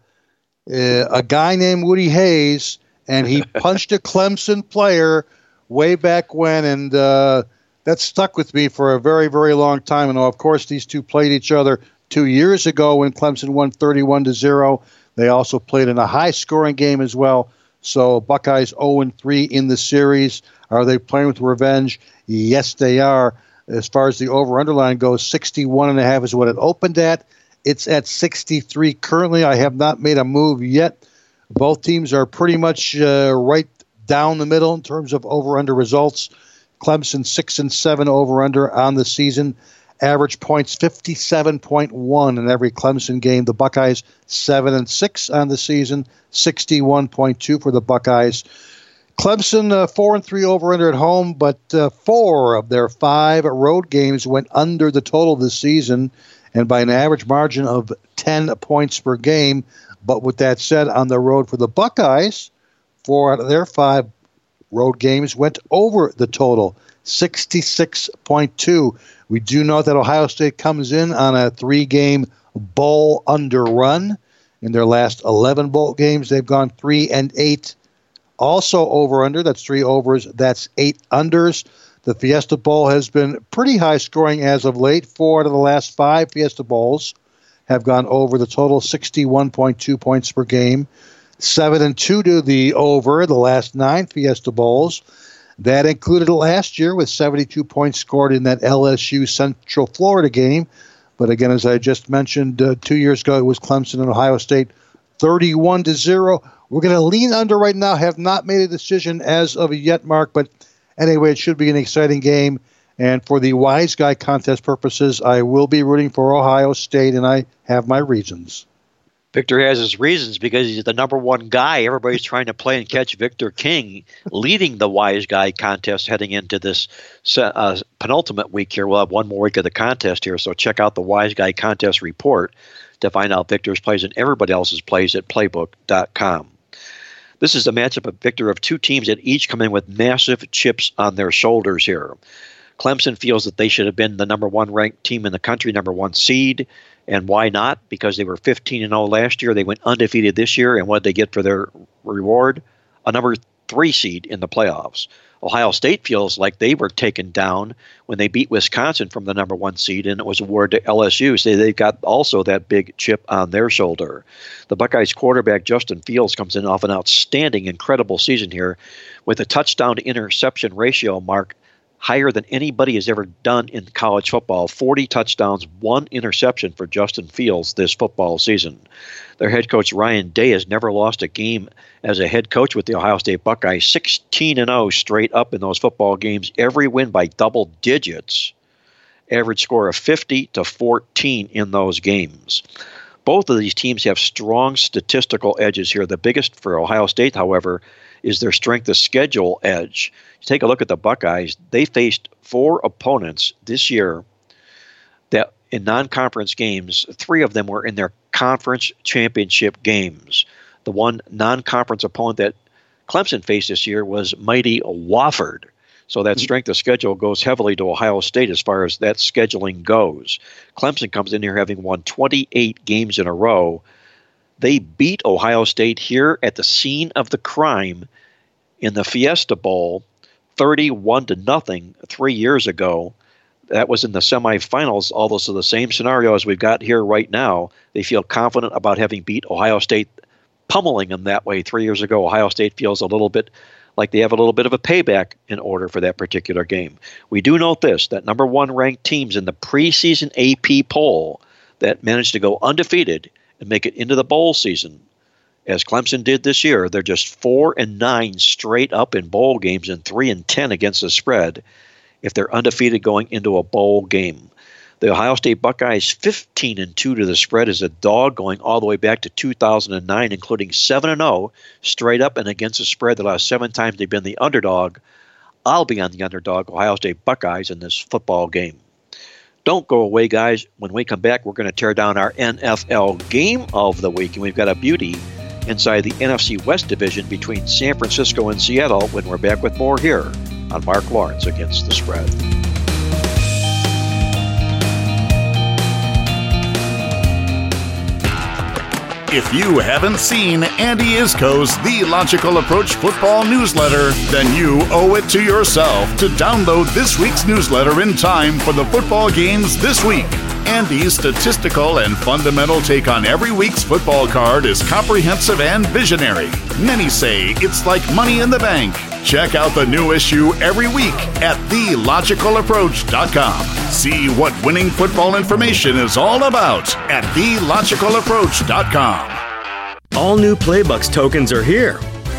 uh a guy named Woody Hayes and he punched a Clemson player way back when, and uh, that stuck with me for a very, very long time. And of course, these two played each other two years ago when Clemson won 31 to zero. They also played in a high-scoring game as well. So Buckeyes 0 and 3 in the series. Are they playing with revenge? Yes, they are. As far as the over underline goes, 61 and a half is what it opened at. It's at 63 currently. I have not made a move yet. Both teams are pretty much uh, right down the middle in terms of over under results. Clemson six and seven over under on the season. Average points fifty seven point one in every Clemson game. The Buckeyes seven and six on the season, sixty one point two for the Buckeyes. Clemson uh, four and three over under at home, but uh, four of their five road games went under the total this season, and by an average margin of ten points per game. But with that said, on the road for the Buckeyes, four out of their five road games went over the total 66.2. We do know that Ohio State comes in on a three game bowl under run. In their last 11 bowl games, they've gone three and eight. Also over under, that's three overs, that's eight unders. The Fiesta Bowl has been pretty high scoring as of late. Four out of the last five Fiesta Bowls have gone over the total 61.2 points per game. Seven and two to the over the last nine Fiesta Bowls. That included last year with 72 points scored in that LSU Central Florida game. But again, as I just mentioned, uh, two years ago it was Clemson and Ohio State, 31 to zero. We're going to lean under right now. Have not made a decision as of yet, Mark. But anyway, it should be an exciting game. And for the wise guy contest purposes, I will be rooting for Ohio State, and I have my reasons. Victor has his reasons because he's the number one guy. Everybody's trying to play and catch Victor King, leading the Wise Guy contest heading into this uh, penultimate week here. We'll have one more week of the contest here, so check out the Wise Guy contest report to find out Victor's plays and everybody else's plays at playbook.com. This is a matchup of Victor of two teams that each come in with massive chips on their shoulders here. Clemson feels that they should have been the number one ranked team in the country, number one seed. And why not? Because they were 15 and 0 last year. They went undefeated this year. And what did they get for their reward? A number three seed in the playoffs. Ohio State feels like they were taken down when they beat Wisconsin from the number one seed, and it was awarded to LSU. So they've got also that big chip on their shoulder. The Buckeyes quarterback Justin Fields comes in off an outstanding, incredible season here with a touchdown to interception ratio mark higher than anybody has ever done in college football 40 touchdowns, one interception for Justin Fields this football season. Their head coach Ryan Day has never lost a game as a head coach with the Ohio State Buckeyes, 16 and 0 straight up in those football games, every win by double digits. Average score of 50 to 14 in those games. Both of these teams have strong statistical edges here. The biggest for Ohio State, however, is their strength of schedule edge. You take a look at the Buckeyes, they faced four opponents this year that in non conference games, three of them were in their conference championship games. The one non conference opponent that Clemson faced this year was mighty Wofford. So that strength of schedule goes heavily to Ohio State as far as that scheduling goes. Clemson comes in here having won 28 games in a row. They beat Ohio State here at the scene of the crime in the Fiesta Bowl 31 to nothing 3 years ago. That was in the semifinals, also the same scenario as we've got here right now. They feel confident about having beat Ohio State, pummeling them that way 3 years ago. Ohio State feels a little bit like they have a little bit of a payback in order for that particular game. We do note this that number 1 ranked teams in the preseason AP poll that managed to go undefeated and make it into the bowl season as Clemson did this year. They're just four and nine straight up in bowl games and three and ten against the spread if they're undefeated going into a bowl game. The Ohio State Buckeyes 15 and 2 to the spread is a dog going all the way back to 2009 including 7 and 0 straight up and against the spread the last 7 times they've been the underdog. I'll be on the underdog Ohio State Buckeyes in this football game. Don't go away guys. When we come back we're going to tear down our NFL game of the week and we've got a beauty inside the NFC West division between San Francisco and Seattle when we're back with more here on Mark Lawrence Against the Spread. If you haven't seen Andy Iskoe's The Logical Approach football newsletter, then you owe it to yourself to download this week's newsletter in time for the football games this week. Andy's statistical and fundamental take on every week's football card is comprehensive and visionary. Many say it's like money in the bank. Check out the new issue every week at TheLogicalApproach.com. See what winning football information is all about at TheLogicalApproach.com. All new Playbucks tokens are here.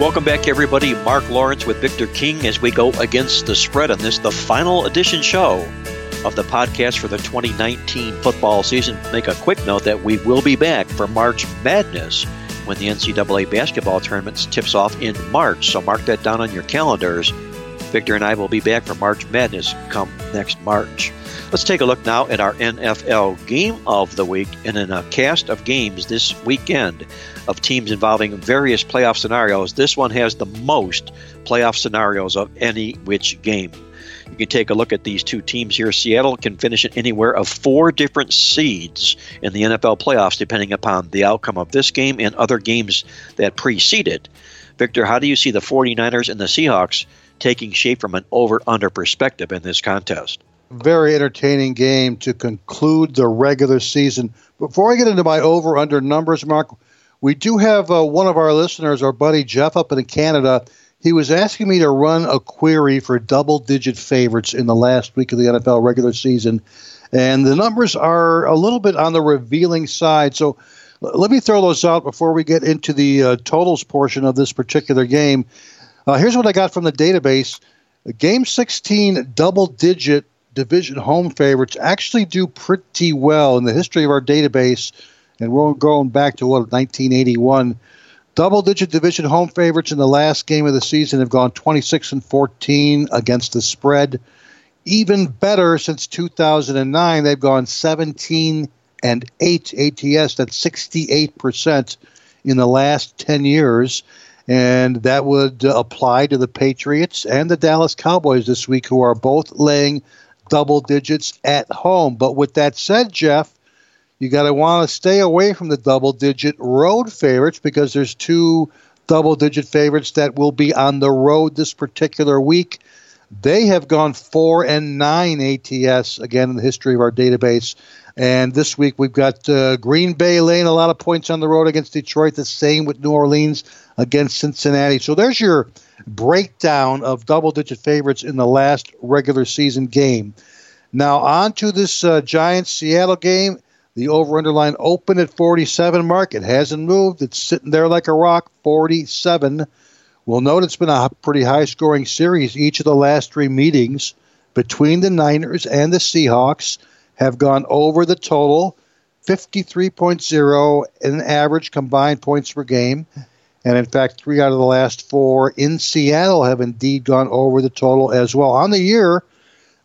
Welcome back, everybody. Mark Lawrence with Victor King as we go against the spread on this, the final edition show of the podcast for the 2019 football season. Make a quick note that we will be back for March Madness when the NCAA basketball tournaments tips off in March. So mark that down on your calendars. Victor and I will be back for March Madness come next March. Let's take a look now at our NFL game of the week and in a cast of games this weekend of teams involving various playoff scenarios. This one has the most playoff scenarios of any which game. You can take a look at these two teams here. Seattle can finish at anywhere of four different seeds in the NFL playoffs, depending upon the outcome of this game and other games that preceded. Victor, how do you see the 49ers and the Seahawks taking shape from an over under perspective in this contest? very entertaining game to conclude the regular season. Before I get into my over under numbers, Mark, we do have uh, one of our listeners, our buddy Jeff up in Canada. He was asking me to run a query for double digit favorites in the last week of the NFL regular season. And the numbers are a little bit on the revealing side. So let me throw those out before we get into the uh, totals portion of this particular game. Uh, here's what I got from the database. Game 16 double digit division home favorites actually do pretty well in the history of our database, and we're going back to what 1981. Double digit division home favorites in the last game of the season have gone 26 and 14 against the spread. Even better since 2009, they've gone 17 and 8 ATS. That's 68% in the last 10 years. And that would uh, apply to the Patriots and the Dallas Cowboys this week, who are both laying double digits at home. But with that said, Jeff, you got to want to stay away from the double digit road favorites because there's two double digit favorites that will be on the road this particular week. They have gone four and nine ATS again in the history of our database. And this week we've got uh, Green Bay laying a lot of points on the road against Detroit. The same with New Orleans against Cincinnati. So there's your breakdown of double digit favorites in the last regular season game. Now, on to this uh, Giants Seattle game. The over underline open at 47 mark. It hasn't moved. It's sitting there like a rock, 47. We'll note it's been a pretty high scoring series. Each of the last three meetings between the Niners and the Seahawks have gone over the total 53.0 in average combined points per game. And in fact, three out of the last four in Seattle have indeed gone over the total as well. On the year,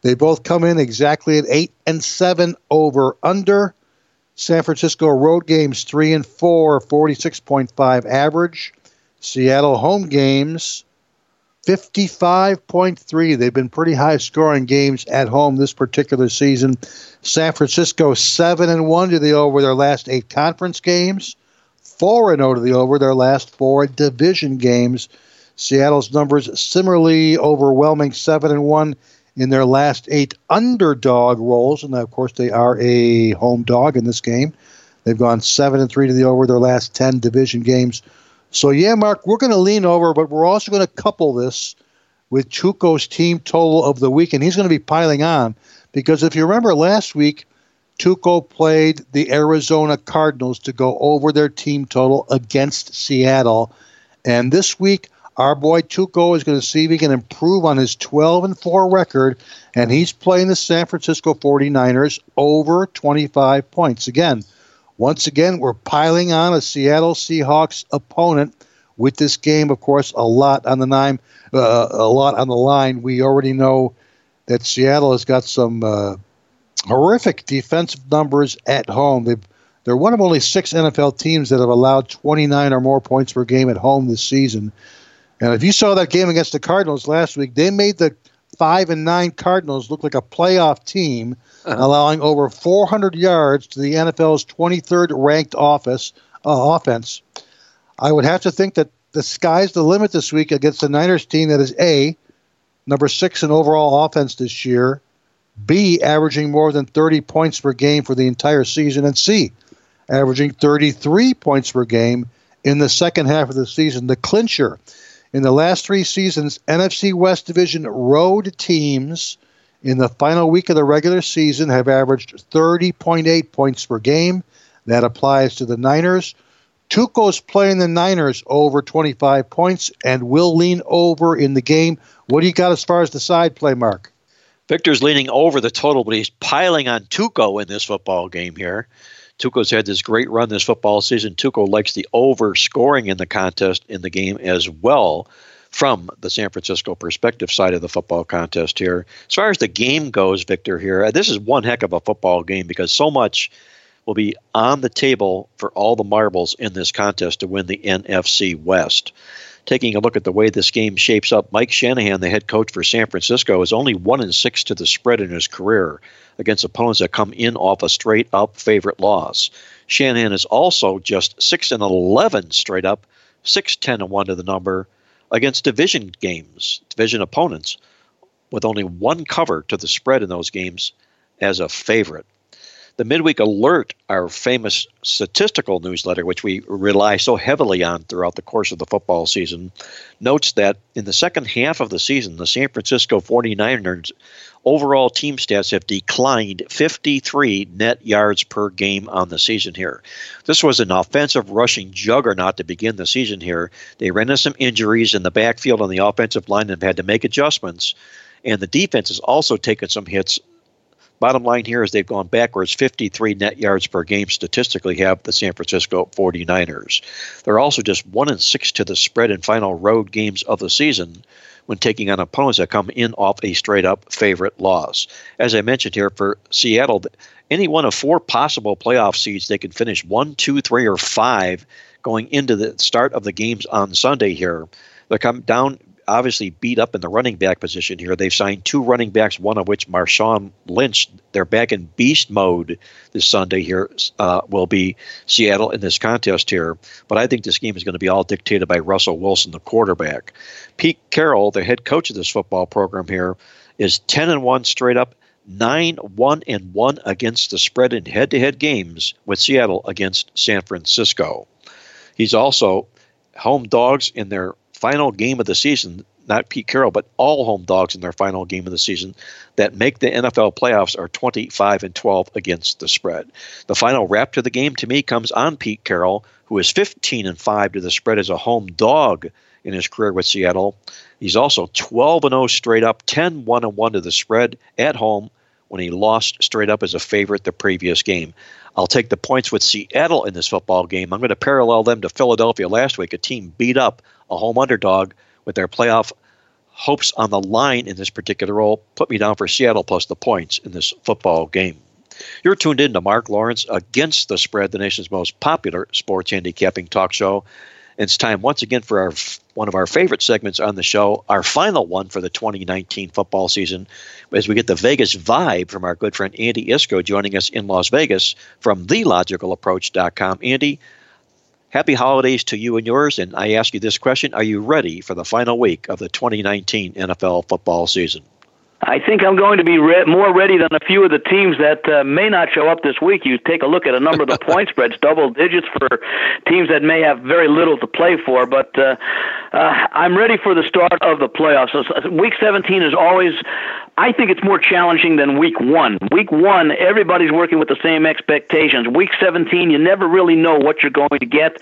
they both come in exactly at eight and seven over under. San Francisco road games three and four, 46.5 average. Seattle home games 55.3. They've been pretty high scoring games at home this particular season. San Francisco 7 and 1 to the over their last 8 conference games, 4 and 0 to the over their last 4 division games. Seattle's numbers similarly overwhelming 7 and 1 in their last 8 underdog roles, and of course they are a home dog in this game. They've gone 7 and 3 to the over their last 10 division games. So, yeah, Mark, we're going to lean over, but we're also going to couple this with Tuco's team total of the week, and he's going to be piling on because if you remember last week, Tuco played the Arizona Cardinals to go over their team total against Seattle. And this week, our boy Tuco is going to see if he can improve on his 12 and 4 record, and he's playing the San Francisco 49ers over 25 points. Again, once again, we're piling on a Seattle Seahawks opponent with this game. Of course, a lot on the nine, uh, a lot on the line. We already know that Seattle has got some uh, horrific defensive numbers at home. They've, they're one of only six NFL teams that have allowed 29 or more points per game at home this season. And if you saw that game against the Cardinals last week, they made the five and nine Cardinals look like a playoff team uh-huh. allowing over 400 yards to the NFL's 23rd ranked office uh, offense. I would have to think that the sky's the limit this week against the Niners team that is A, number six in overall offense this year, B, averaging more than 30 points per game for the entire season, and C, averaging 33 points per game in the second half of the season. The clincher in the last three seasons, NFC West Division road teams in the final week of the regular season have averaged 30.8 points per game. That applies to the Niners. Tuco's playing the Niners over 25 points and will lean over in the game. What do you got as far as the side play, Mark? Victor's leaning over the total, but he's piling on Tuco in this football game here. Tuco's had this great run this football season. Tuco likes the over scoring in the contest in the game as well from the San Francisco perspective side of the football contest here. As far as the game goes, Victor, here, uh, this is one heck of a football game because so much will be on the table for all the marbles in this contest to win the NFC West. Taking a look at the way this game shapes up, Mike Shanahan, the head coach for San Francisco, is only one in six to the spread in his career against opponents that come in off a straight up favorite loss. Shanahan is also just six and eleven straight up, six ten and one to the number against division games, division opponents, with only one cover to the spread in those games as a favorite. The Midweek Alert, our famous statistical newsletter, which we rely so heavily on throughout the course of the football season, notes that in the second half of the season, the San Francisco 49ers overall team stats have declined 53 net yards per game on the season here. This was an offensive rushing juggernaut to begin the season here. They ran into some injuries in the backfield on the offensive line and have had to make adjustments. And the defense has also taken some hits Bottom line here is they've gone backwards 53 net yards per game statistically have the San Francisco 49ers. They're also just 1 and 6 to the spread in final road games of the season when taking on opponents that come in off a straight up favorite loss. As I mentioned here for Seattle, any one of four possible playoff seeds they can finish 1, 2, 3 or 5 going into the start of the games on Sunday here. They come down obviously beat up in the running back position here. They've signed two running backs, one of which Marshawn Lynch. They're back in beast mode this Sunday here. Uh, will be Seattle in this contest here. But I think this game is going to be all dictated by Russell Wilson, the quarterback. Pete Carroll, the head coach of this football program here, is 10 and 1 straight up. 9 1 and 1 against the spread in head to head games with Seattle against San Francisco. He's also home dogs in their final game of the season, not Pete Carroll, but all home dogs in their final game of the season that make the NFL playoffs are 25 and 12 against the spread. The final wrap to the game to me comes on Pete Carroll, who is 15 and 5 to the spread as a home dog in his career with Seattle. He's also 12 and 0 straight up, 10 1 and 1 to the spread at home when he lost straight up as a favorite the previous game. I'll take the points with Seattle in this football game. I'm going to parallel them to Philadelphia last week, a team beat up a home underdog with their playoff hopes on the line in this particular role. Put me down for Seattle plus the points in this football game. You're tuned in to Mark Lawrence against the spread, the nation's most popular sports handicapping talk show. It's time once again for our one of our favorite segments on the show, our final one for the 2019 football season, as we get the Vegas vibe from our good friend Andy Iskoe joining us in Las Vegas from thelogicalapproach.com. Andy, happy holidays to you and yours. And I ask you this question Are you ready for the final week of the 2019 NFL football season? I think I'm going to be re- more ready than a few of the teams that uh, may not show up this week. You take a look at a number of the point spreads, double digits for teams that may have very little to play for. But uh, uh, I'm ready for the start of the playoffs. So, week 17 is always, I think it's more challenging than week one. Week one, everybody's working with the same expectations. Week 17, you never really know what you're going to get.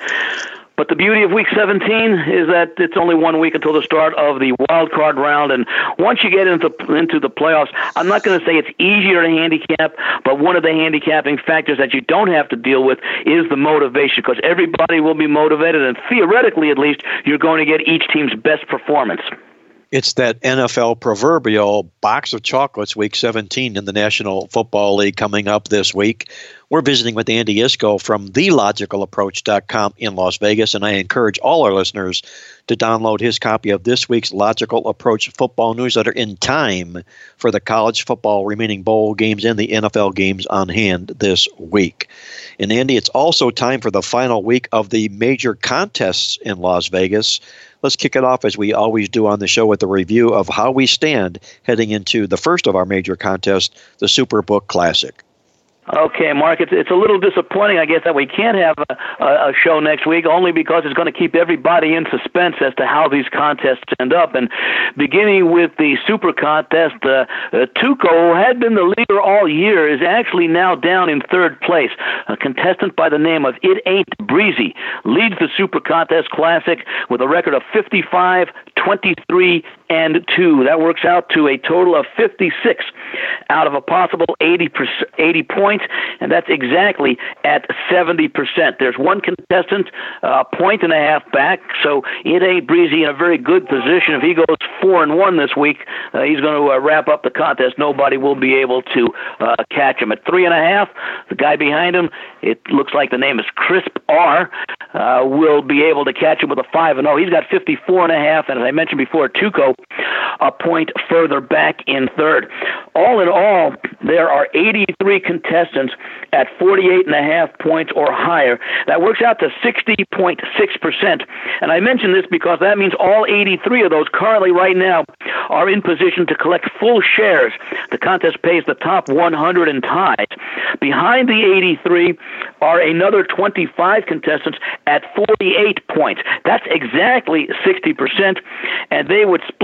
But the beauty of Week 17 is that it's only one week until the start of the wild card round, and once you get into into the playoffs, I'm not going to say it's easier to handicap, but one of the handicapping factors that you don't have to deal with is the motivation, because everybody will be motivated, and theoretically, at least, you're going to get each team's best performance. It's that NFL proverbial box of chocolates, week 17 in the National Football League coming up this week. We're visiting with Andy Iskoe from thelogicalapproach.com in Las Vegas, and I encourage all our listeners to download his copy of this week's Logical Approach football newsletter in time for the college football remaining bowl games and the NFL games on hand this week. And Andy, it's also time for the final week of the major contests in Las Vegas. Let's kick it off as we always do on the show with a review of how we stand heading into the first of our major contests, the Superbook Classic. Okay, Mark, it's it's a little disappointing, I guess, that we can't have a, a, show next week, only because it's going to keep everybody in suspense as to how these contests end up. And beginning with the Super Contest, uh, uh, Tuco had been the leader all year, is actually now down in third place. A contestant by the name of It Ain't Breezy leads the Super Contest Classic with a record of 55, 23, and 2. That works out to a total of 56 out of a possible 80, 80 points, and that's exactly at 70%. There's one contestant, a uh, point and a half back, so it ain't Breezy in a very good position. If he goes 4 and 1 this week, uh, he's going to uh, wrap up the contest. Nobody will be able to uh, catch him. At 3.5, the guy behind him, it looks like the name is Crisp R, uh, will be able to catch him with a 5 and 0. He's got 54 and a half, and as I mentioned before, Tuco a point further back in third. All in all, there are 83 contestants at 48 and a half points or higher. That works out to 60.6%. And I mention this because that means all 83 of those currently right now are in position to collect full shares. The contest pays the top 100 and ties. Behind the 83 are another 25 contestants at 48 points. That's exactly 60%, and they would split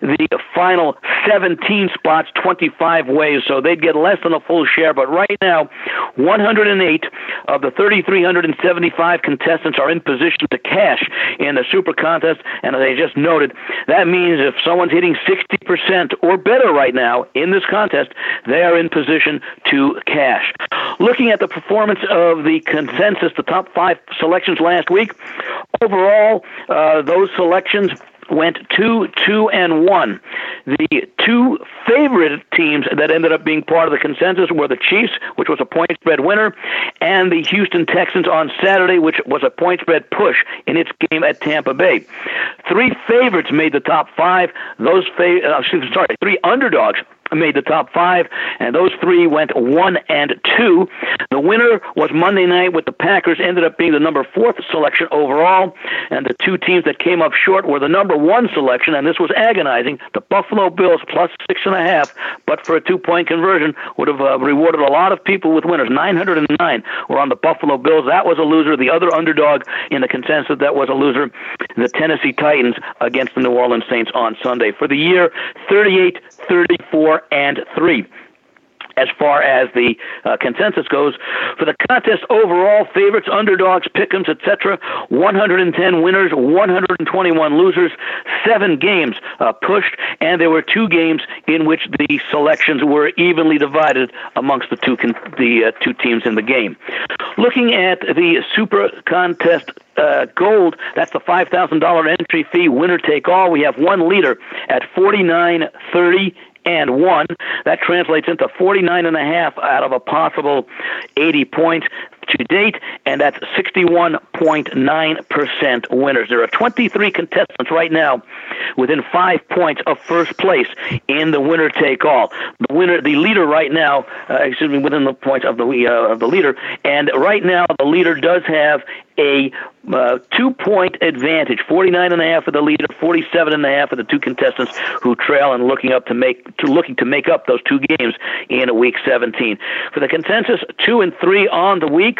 the final 17 spots 25 ways, so they'd get less than a full share. But right now, 108 of the 3,375 contestants are in position to cash in the Super Contest, and as I just noted, that means if someone's hitting 60% or better right now in this contest, they are in position to cash. Looking at the performance of the consensus, the top five selections last week, overall, uh, those selections went two, two, and one. The two favorite teams that ended up being part of the consensus were the Chiefs, which was a point spread winner, and the Houston Texans on Saturday, which was a point spread push in its game at Tampa Bay. Three favorites made the top five. Those fa- uh, sorry, three underdogs made the top five, and those three went one and two. The winner was Monday night with the Packers, ended up being the number fourth selection overall, and the two teams that came up short were the number one selection, and this was agonizing. The Buffalo Bills plus six and a half, but for a two point conversion would have uh, rewarded a lot of people with winners. 909 were on the Buffalo Bills. That was a loser. The other underdog in the consensus that was a loser, the Tennessee Titans against the New Orleans Saints on Sunday. For the year, 38 34 and 3 as far as the uh, consensus goes. For the contest overall, favorites, underdogs, pick'ems, etc., 110 winners, 121 losers, seven games uh, pushed, and there were two games in which the selections were evenly divided amongst the two con- the uh, two teams in the game. Looking at the Super Contest uh, gold. That's the five thousand dollar entry fee, winner take all. We have one leader at forty nine thirty and one. That translates into 49 and a half out of a possible 80 points to date, and that's 61.9% winners. There are 23 contestants right now within five points of first place in the winner take all. The winner, the leader right now, uh, excuse me, within the points of the uh, of the leader, and right now the leader does have a uh, two point advantage 49 and a half for the leader 47 and a half for the two contestants who trail and looking up to make to looking to make up those two games in week 17 for the consensus two and three on the week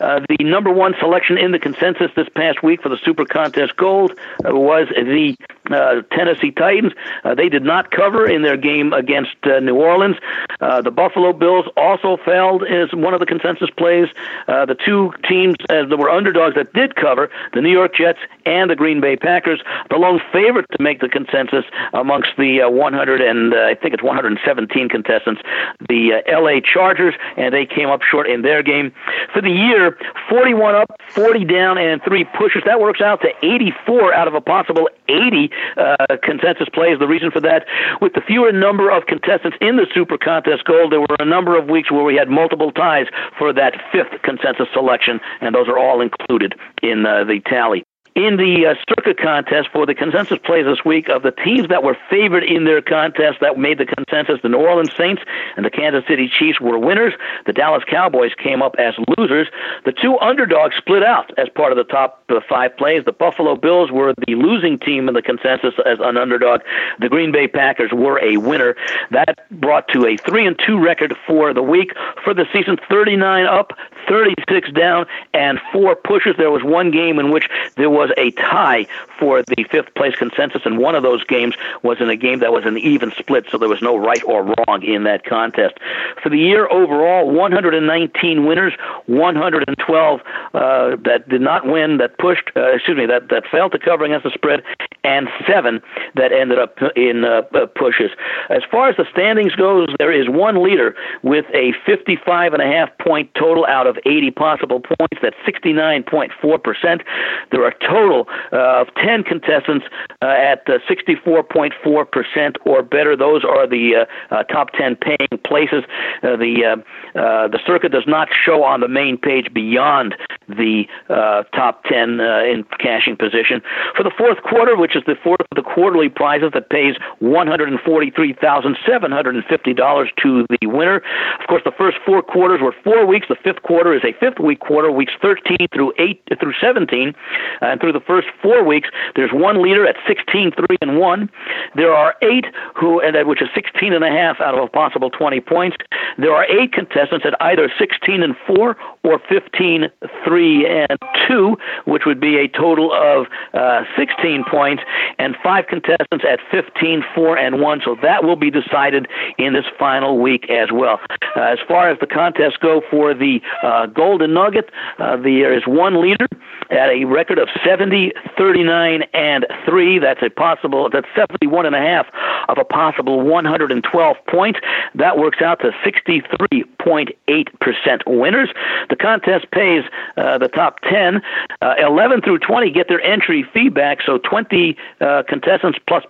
uh, the number one selection in the consensus this past week for the Super Contest Gold uh, was the uh, Tennessee Titans. Uh, they did not cover in their game against uh, New Orleans. Uh, the Buffalo Bills also failed as one of the consensus plays. Uh, the two teams uh, that were underdogs that did cover, the New York Jets and the Green Bay Packers, the lone favorite to make the consensus amongst the uh, 100 and I think it's 117 contestants, the L.A. Chargers, and they came up short in their game. For the year, 41 up, 40 down, and three pushes. That works out to 84 out of a possible 80 uh, consensus plays. The reason for that, with the fewer number of contestants in the Super Contest Gold, there were a number of weeks where we had multiple ties for that fifth consensus selection, and those are all included in uh, the tally in the uh, circuit contest for the consensus plays this week of the teams that were favored in their contest that made the consensus. The New Orleans Saints and the Kansas City Chiefs were winners. The Dallas Cowboys came up as losers. The two underdogs split out as part of the top uh, five plays. The Buffalo Bills were the losing team in the consensus as an underdog. The Green Bay Packers were a winner. That brought to a three and two record for the week. For the season, 39 up, 36 down, and four pushes. There was one game in which there was a tie for the fifth place consensus, and one of those games was in a game that was an even split, so there was no right or wrong in that contest. For the year overall, 119 winners, 112 uh, that did not win, that pushed, uh, excuse me, that, that failed to cover against the spread, and seven that ended up in uh, pushes. As far as the standings goes, there is one leader with a 55 and a half point total out of 80 possible points. That's 69.4%. There are total uh, of 10 contestants uh, at 64.4% or better. Those are the uh, top 10 paying places. the the circuit does not show on the main page beyond the top 10 uh, in cashing position. For the fourth quarter, which is the fourth of the quarterly prizes that pays $143,750 to the winner. Of course, the first four quarters were four weeks. The fifth quarter is a fifth week quarter, weeks 13 through 8 through 17. And through the first four weeks, there's one leader at 16, 3, and 1. There are eight who, which is 16 and a half out of a possible 20 points. There are eight contestants at either 16 and 4 or 15, 3, and 2, which would be a total of uh, 16 points, and five contestants at 15, 4, and 1. So that will be decided in this final week as well. Uh, as far as the contests go for the uh, Golden Nugget, uh, there is one leader at a record of 70, 39, and 3. That's a possible, that's 71 and a half of a possible 112 points. That works out to 63.8% winners. The contest pays uh, the top 10. Uh, 11 through 20 get their entry feedback, so 20 uh, contestants plus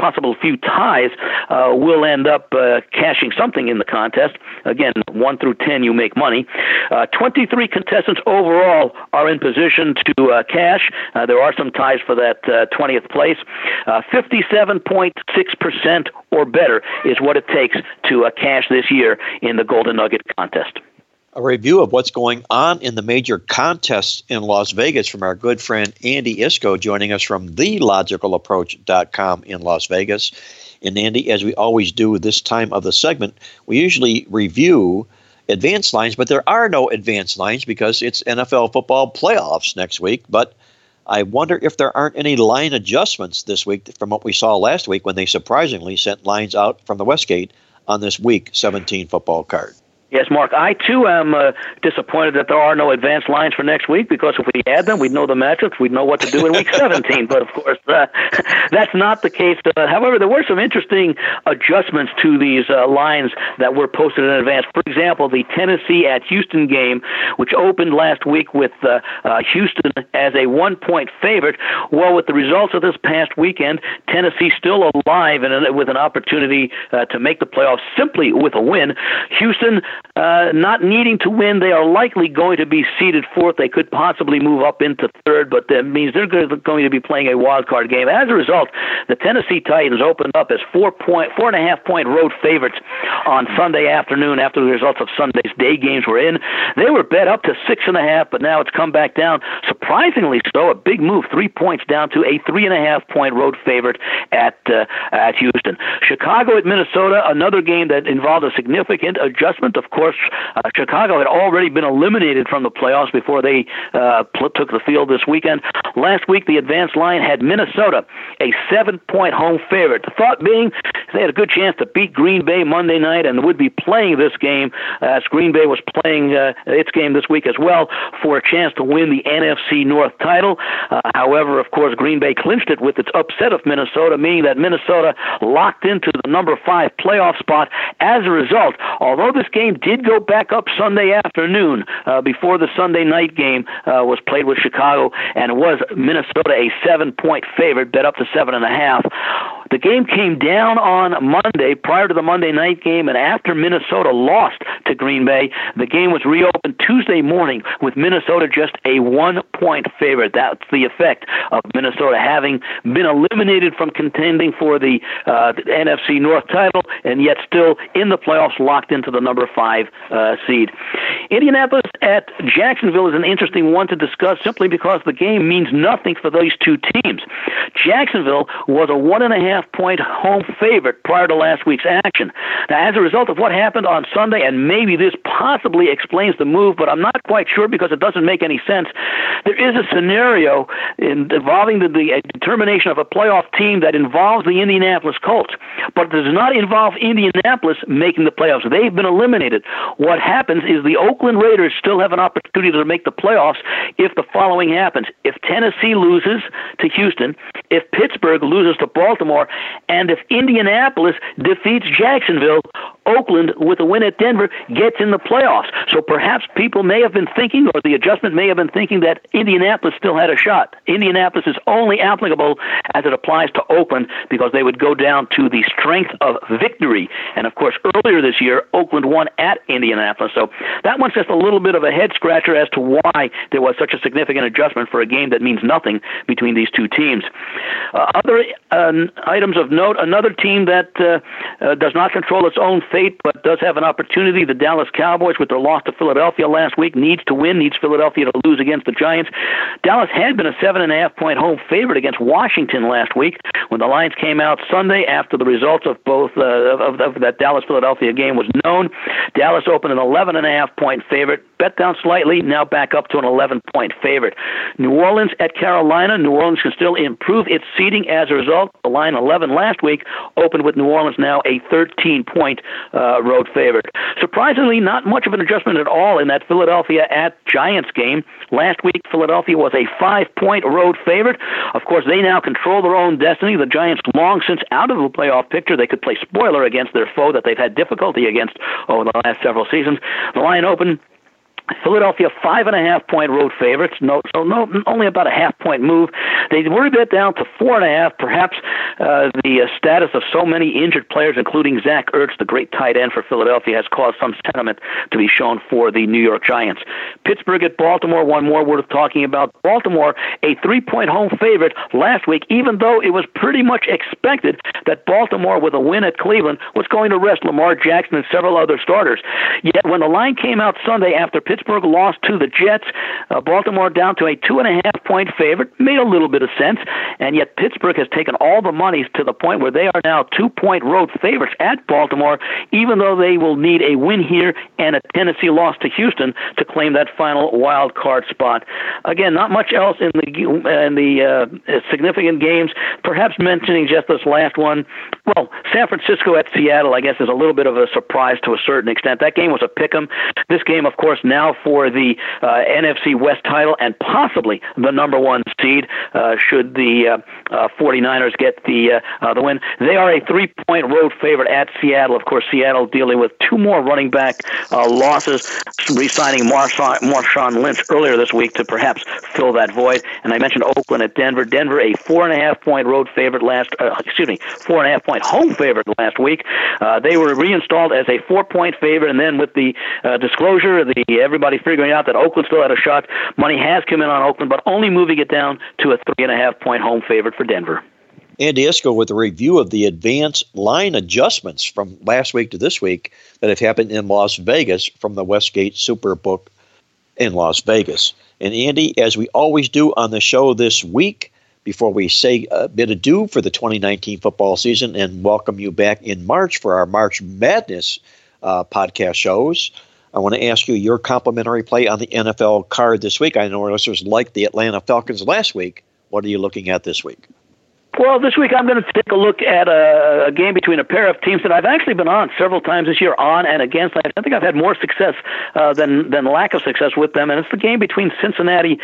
possible few ties uh, will end up uh, cashing something in the contest. Again, 1 through 10, you make money. Uh, 23 contestants overall are in position to uh, cash. Uh, there are some ties for that 20th uh, place. 57.6% or better is what it takes to cash this year in the Golden Nugget contest a review of what's going on in the major contests in Las Vegas from our good friend Andy Iskoe, joining us from thelogicalapproach.com in Las Vegas. And Andy, as we always do this time of the segment, we usually review advanced lines, but there are no advanced lines because it's NFL football playoffs next week. But I wonder if there aren't any line adjustments this week from what we saw last week when they surprisingly sent lines out from the Westgate on this week 17 football card. Yes, Mark. I too am uh, disappointed that there are no advanced lines for next week because if we had them, we'd know the matchups. We'd know what to do in week 17. But of course, uh, that's not the case. Uh, however, there were some interesting adjustments to these uh, lines that were posted in advance. For example, the Tennessee at Houston game, which opened last week with uh, uh, Houston as a one-point favorite. Well, with the results of this past weekend, Tennessee still alive and with an opportunity to make the playoffs simply with a win. Houston uh, not needing to win, they are likely going to be seeded fourth. They could possibly move up into third, but that means they're going to be playing a wild card game. As a result, the Tennessee Titans opened up as four point, four and a half point road favorites on Sunday afternoon after the results of Sunday's day games were in. They were bet up to six and a half, but now it's come back down. Surprisingly so, a big move, three points down to a three and a half point road favorite at uh, at Houston. Chicago at Minnesota, another game that involved a significant adjustment of course, uh, Chicago had already been eliminated from the playoffs before they uh, pl- took the field this weekend. Last week, the advanced line had Minnesota a seven-point home favorite. The thought being they had a good chance to beat Green Bay Monday night and would be playing this game as Green Bay was playing uh, its game this week as well for a chance to win the NFC North title. Uh, however, of course, Green Bay clinched it with its upset of Minnesota, meaning that Minnesota locked into the number five playoff spot. As a result, although this game did go back up Sunday afternoon uh, before the Sunday night game uh, was played with Chicago, and it was Minnesota a seven point favorite, bet up to seven and a half. The game came down on Monday prior to the Monday night game, and after Minnesota lost to Green Bay, the game was reopened Tuesday morning with Minnesota just a one point favorite. That's the effect of Minnesota having been eliminated from contending for the, uh, the NFC North title, and yet still in the playoffs, locked into the number five uh, seed. Indianapolis at Jacksonville is an interesting one to discuss simply because the game means nothing for those two teams. Jacksonville was a one and a half point home favorite prior to last week's action. Now, as a result of what happened on Sunday, and maybe this possibly explains the move, but I'm not quite sure because it doesn't make any sense. There is a scenario involving the, the determination of a playoff team that involves the Indianapolis Colts, but it does not involve Indianapolis making the playoffs. They've been eliminated. What happens is the Oakland Raiders still have an opportunity to make the playoffs if the following happens. If Tennessee loses to Houston, if Pittsburgh loses to Baltimore, and if Indianapolis defeats Jacksonville, Oakland, with a win at Denver, gets in the playoffs. So perhaps people may have been thinking, or the adjustment may have been thinking, that Indianapolis still had a shot. Indianapolis is only applicable as it applies to Oakland because they would go down to the strength of victory. And of course, earlier this year, Oakland won at Indianapolis. So that one's just a little bit of a head scratcher as to why there was such a significant adjustment for a game that means nothing between these two teams. Uh, other uh, items of note another team that uh, uh, does not control its own fate but does have an opportunity, the Dallas Cowboys, with their loss to Philadelphia last week, needs to win, needs Philadelphia to lose against the Giants. Dallas had been a seven and a half point home favorite against Washington last week when the lines came out Sunday after the results of both uh, of, of that Dallas Philadelphia game was known. Dallas opened an 11 and a half point favorite, bet down slightly, now back up to an 11 point favorite. New Orleans at Carolina. New Orleans can still improve its seeding as a result. The line 11 last week opened with New Orleans now a 13 point uh, road favorite. Surprisingly, not much of an adjustment at all in that Philadelphia at Giants game. Last week, Philadelphia was a five point road favorite. Of course, they now control their own destiny. The Giants, long since out of the playoff picture, they could play spoiler against their foe that they've had difficulty against over the last several seasons. The line opened Philadelphia five and a half point road favorites. No, so no, only about a half point move. They were a bit down to four and a half. Perhaps uh, the uh, status of so many injured players, including Zach Ertz, the great tight end for Philadelphia, has caused some sentiment to be shown for the New York Giants. Pittsburgh at Baltimore. One more worth talking about. Baltimore, a three point home favorite last week, even though it was pretty much expected that Baltimore, with a win at Cleveland, was going to rest Lamar Jackson and several other starters. Yet when the line came out Sunday after Pittsburgh Pittsburgh lost to the Jets. Uh, Baltimore down to a two and a half point favorite made a little bit of sense, and yet Pittsburgh has taken all the monies to the point where they are now two point road favorites at Baltimore, even though they will need a win here and a Tennessee loss to Houston to claim that final wild card spot. Again, not much else in the in the uh, significant games. Perhaps mentioning just this last one. Well, San Francisco at Seattle, I guess, is a little bit of a surprise to a certain extent. That game was a pick 'em. This game, of course, now now for the uh, NFC West title and possibly the number one seed uh, should the uh, uh, 49ers get the uh, uh, the win. They are a three point road favorite at Seattle. Of course, Seattle dealing with two more running back uh, losses, re-signing Marshawn, Marshawn Lynch earlier this week to perhaps fill that void. And I mentioned Oakland at Denver. Denver a four and a half point road favorite last. Uh, excuse me, four and a half point home favorite last week. Uh, they were reinstalled as a four point favorite, and then with the uh, disclosure, the everybody figuring out that Oakland still had a shot. Money has come in on Oakland, but only moving it down to a three and a half point home favorite for Denver. Andy Iskoe with a review of the advanced line adjustments from last week to this week that have happened in Las Vegas from the Westgate Superbook in Las Vegas. And Andy, as we always do on the show this week, before we say a bit adieu for the 2019 football season and welcome you back in March for our March Madness uh, podcast shows, I want to ask you your complimentary play on the NFL card this week. I know our listeners liked the Atlanta Falcons last week. What are you looking at this week? Well, this week I'm going to take a look at a, a, game between a pair of teams that I've actually been on several times this year, on and against. I think I've had more success uh, than than lack of success with them, and it's the game between Cincinnati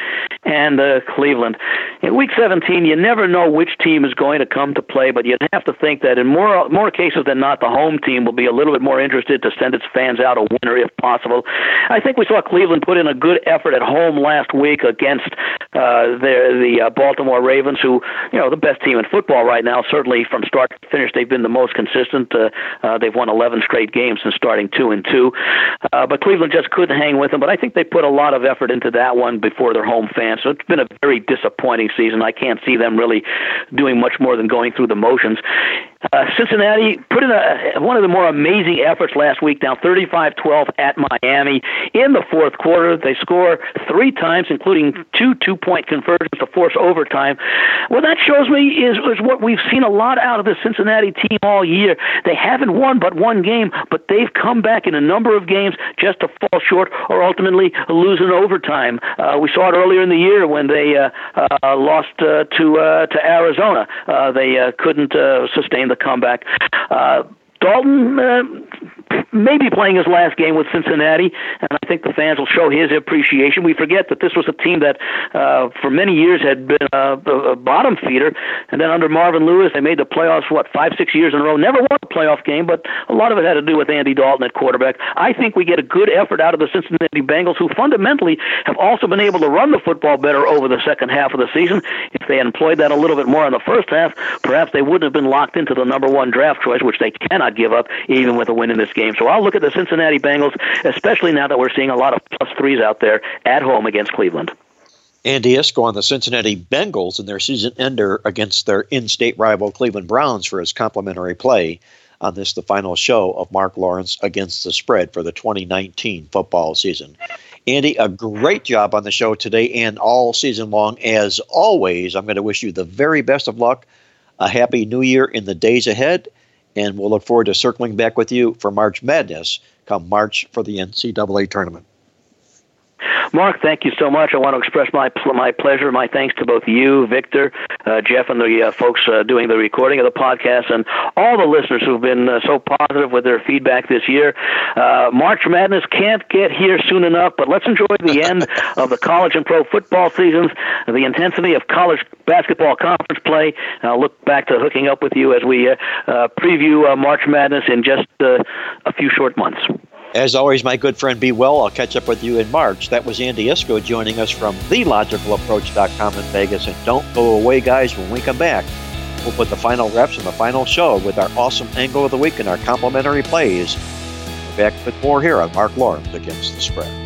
and uh, Cleveland. In Week 17, you never know which team is going to come to play, but you'd have to think that in more more cases than not, the home team will be a little bit more interested to send its fans out a winner if possible. I think we saw Cleveland put in a good effort at home last week against uh, the the uh, Baltimore Ravens, who you know the best team in football right now. Certainly from start to finish, they've been the most consistent. Uh, uh, they've won 11 straight games since starting two and two. Uh, but Cleveland just couldn't hang with them. But I think they put a lot of effort into that one before their home fans. So it's been a very disappointing season. I can't see them really doing much more than going through the motions. Uh, Cincinnati put in a, one of the more amazing efforts last week, down 35-12 at Miami. In the fourth quarter, they score three times, including two two-point conversions to force overtime. What that shows me is, is what we've seen a lot out of the Cincinnati team all year. They haven't won but one game, but they've come back in a number of games just to fall short or ultimately lose in overtime. Uh, we saw it earlier in the year when they uh, uh, lost uh, to uh, to Arizona. Uh, they uh, couldn't uh, sustain the comeback. Uh, Dalton uh, maybe playing his last game with Cincinnati, and I think the fans will show his appreciation. We forget that this was a team that, uh, for many years, had been a, a bottom feeder, and then under Marvin Lewis, they made the playoffs what five, six years in a row. Never won a playoff game, but a lot of it had to do with Andy Dalton at quarterback. I think we get a good effort out of the Cincinnati Bengals, who fundamentally have also been able to run the football better over the second half of the season. If they had employed that a little bit more in the first half, perhaps they wouldn't have been locked into the number one draft choice, which they cannot give up even with a win in this game. So I'll look at the Cincinnati Bengals, especially now that we're seeing a lot of plus threes out there at home against Cleveland. Andy Iskoe on the Cincinnati Bengals in their season ender against their in state rival Cleveland Browns for his complimentary play on this, the final show of Mark Lawrence against the spread for the 2019 football season. Andy, a great job on the show today and all season long. As always, I'm going to wish you the very best of luck, a happy new year in the days ahead, and we'll look forward to circling back with you for March Madness come March for the NCAA tournament. Mark, thank you so much. I want to express my my pleasure, my thanks to both you, Victor, uh, Jeff, and the uh, folks uh, doing the recording of the podcast, and all the listeners who've been uh, so positive with their feedback this year. Uh, March Madness can't get here soon enough, but let's enjoy the end of the college and pro football seasons, the intensity of college basketball conference play. And I'll look back to hooking up with you as we uh, preview March Madness in just a few short months. As always, my good friend, be well. I'll catch up with you in March. That was Andy Iskoe joining us from TheLogicalApproach.com in Vegas. And don't go away, guys. When we come back, we'll put the final reps on the final show with our awesome angle of the week and our complimentary plays. We're back with more here on Mark Lawrence Against the Spread.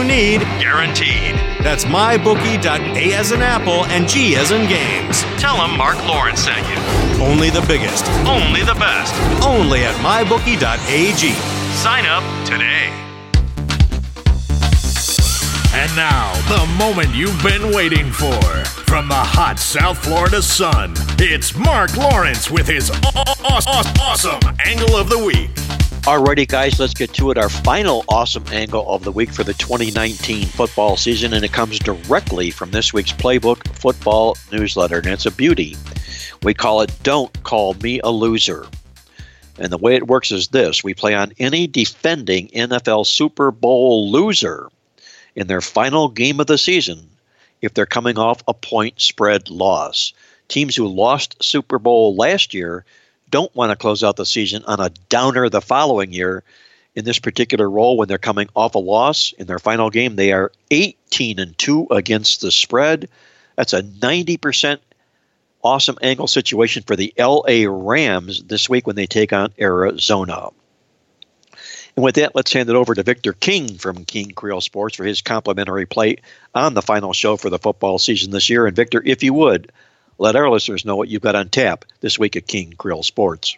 need, guaranteed. That's mybookie.a as in apple and G as in games. Tell them Mark Lawrence sent you. Only the biggest, only the best, only at mybookie.ag. Sign up today. And now, the moment you've been waiting for. From the hot South Florida sun, it's Mark Lawrence with his awesome angle of the week. Alrighty, guys, let's get to it. Our final awesome angle of the week for the 2019 football season, and it comes directly from this week's Playbook Football newsletter, and it's a beauty. We call it Don't Call Me a Loser. And the way it works is this we play on any defending NFL Super Bowl loser in their final game of the season if they're coming off a point spread loss. Teams who lost Super Bowl last year don't want to close out the season on a downer the following year. In this particular role, when they're coming off a loss in their final game, they are 18 and 2 against the spread. That's a 90% awesome angle situation for the LA Rams this week when they take on Arizona. And with that, let's hand it over to Victor King from King Creole Sports for his complimentary plate on the final show for the football season this year. And Victor, if you would, let our listeners know what you've got on tap this week at King Creole Sports.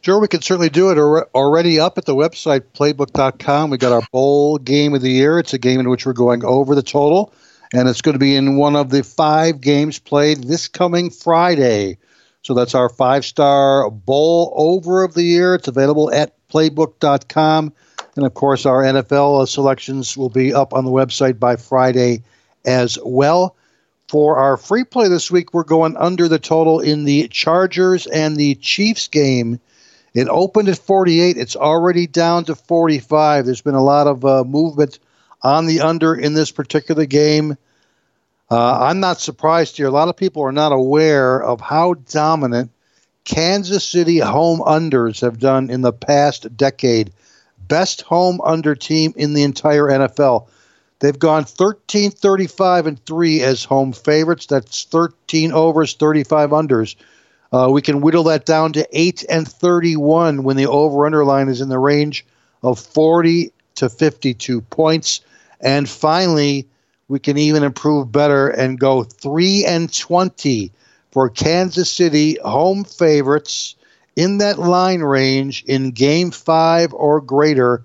Sure, we can certainly do it. Already up at the website, playbook.com, we got our bowl game of the year. It's a game in which we're going over the total, and it's going to be in one of the five games played this coming Friday. So that's our five star bowl over of the year. It's available at playbook.com. And of course, our NFL selections will be up on the website by Friday as well. For our free play this week, we're going under the total in the Chargers and the Chiefs game. It opened at 48. It's already down to 45. There's been a lot of uh, movement on the under in this particular game. Uh, I'm not surprised here. A lot of people are not aware of how dominant Kansas City home unders have done in the past decade. Best home under team in the entire NFL. They've gone 13, 35, and 3 as home favorites. That's 13 overs, 35 unders. Uh, we can whittle that down to 8 and 31 when the over underline is in the range of 40 to 52 points. And finally, we can even improve better and go 3 and 20 for Kansas City home favorites in that line range in game five or greater.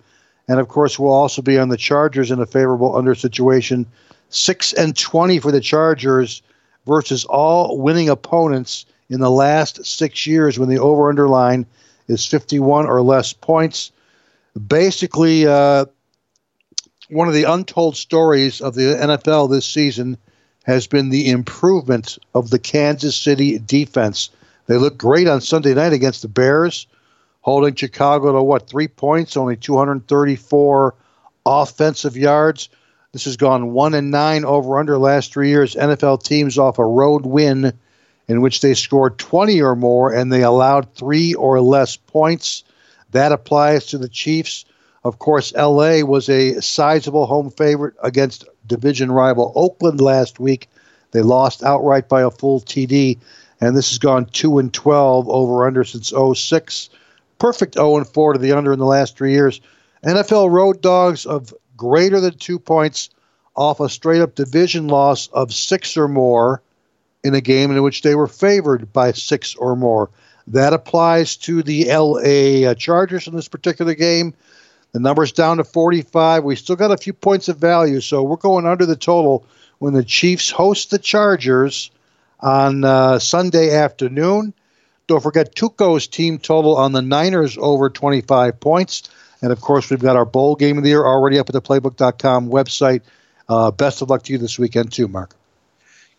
And of course, we'll also be on the Chargers in a favorable under situation. Six and 20 for the Chargers versus all winning opponents in the last six years when the over under line is 51 or less points. Basically, uh, one of the untold stories of the NFL this season has been the improvement of the Kansas City defense. They looked great on Sunday night against the Bears, holding Chicago to what, three points, only 234 offensive yards. This has gone one and nine over under last three years. NFL teams off a road win in which they scored 20 or more and they allowed three or less points. That applies to the Chiefs. Of course, LA was a sizable home favorite against division rival Oakland last week. They lost outright by a full TD and this has gone 2 and 12 over under since 06. Perfect 0 and 4 to the under in the last three years. NFL road dogs of greater than two points off a straight up division loss of six or more in a game in which they were favored by six or more. That applies to the LA uh, Chargers in this particular game. The number's down to 45. We still got a few points of value, so we're going under the total when the Chiefs host the Chargers on uh, Sunday afternoon. Don't forget Tuco's team total on the Niners over 25 points. And of course, we've got our bowl game of the year already up at the playbook.com website. Uh, best of luck to you this weekend, too, Mark.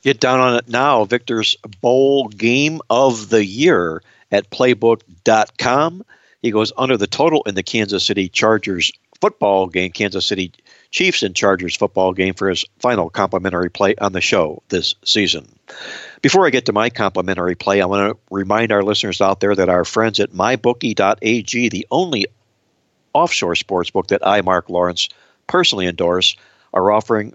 Get down on it now. Victor's bowl game of the year at playbook.com. He goes under the total in the Kansas City Chargers football game, Kansas City Chiefs and Chargers football game for his final complimentary play on the show this season. Before I get to my complimentary play, I want to remind our listeners out there that our friends at mybookie.ag, the only offshore sports book that I, Mark Lawrence, personally endorse, are offering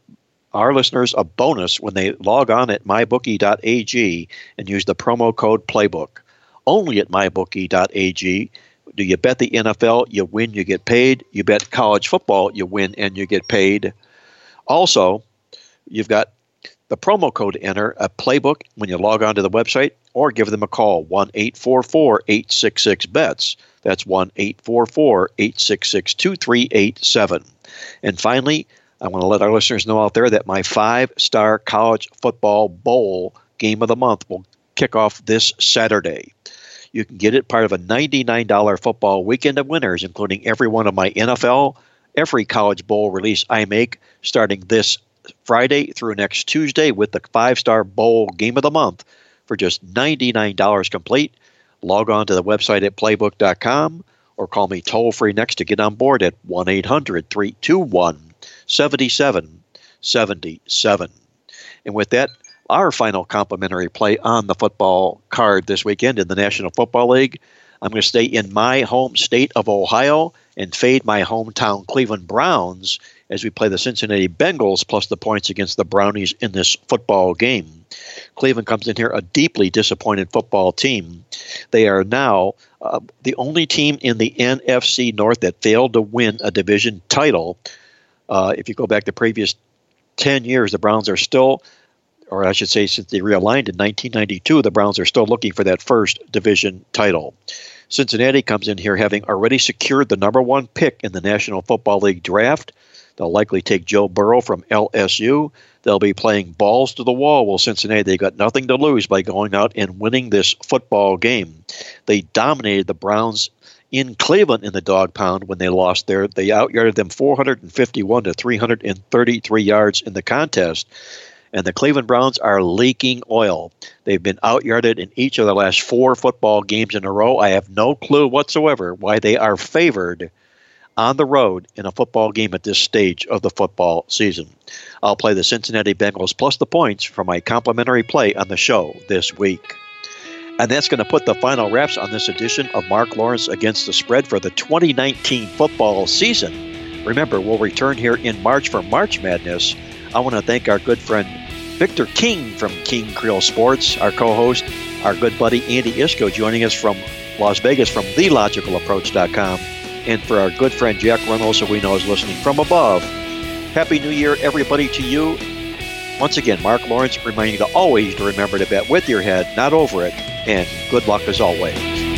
our listeners a bonus when they log on at mybookie.ag and use the promo code playbook. Only at mybookie.ag do you bet the NFL, you win, you get paid. You bet college football, you win and you get paid. Also, you've got the promo code enter a playbook when you log on to the website or give them a call 1 844 866 bets that's 1 844 866 2387 and finally i want to let our listeners know out there that my five star college football bowl game of the month will kick off this saturday. You can get it part of a $99 football weekend of winners including every one of my nfl every college bowl release i make starting this Friday through next Tuesday with the five star bowl game of the month for just $99 complete. Log on to the website at playbook.com or call me toll free next to get on board at 1 800 321 7777. And with that, our final complimentary play on the football card this weekend in the National Football League. I'm going to stay in my home state of Ohio and fade my hometown Cleveland Browns as we play the Cincinnati Bengals plus the points against the Brownies in this football game. Cleveland comes in here a deeply disappointed football team. They are now uh, the only team in the NFC North that failed to win a division title. Uh, if you go back the previous 10 years, the Browns are still, or I should say, since they realigned in 1992, the Browns are still looking for that first division title. Cincinnati comes in here having already secured the number one pick in the National Football League draft. They'll likely take Joe Burrow from LSU. They'll be playing balls to the wall. Well, Cincinnati, they've got nothing to lose by going out and winning this football game. They dominated the Browns in Cleveland in the dog pound when they lost there. They outyarded them 451 to 333 yards in the contest. And the Cleveland Browns are leaking oil. They've been outyarded in each of the last four football games in a row. I have no clue whatsoever why they are favored on the road in a football game at this stage of the football season. I'll play the Cincinnati Bengals plus the points for my complimentary play on the show this week. And that's going to put the final wraps on this edition of Mark Lawrence Against the Spread for the 2019 football season. Remember, we'll return here in March for March Madness. I want to thank our good friend Victor King from King Creole Sports, our co host, our good buddy Andy Iskoe joining us from Las Vegas from TheLogicalApproach.com and for our good friend Jack Reynolds, who we know is listening from above. Happy New Year, everybody, to you. Once again, Mark Lawrence reminding you to always remember to bet with your head, not over it, and good luck as always.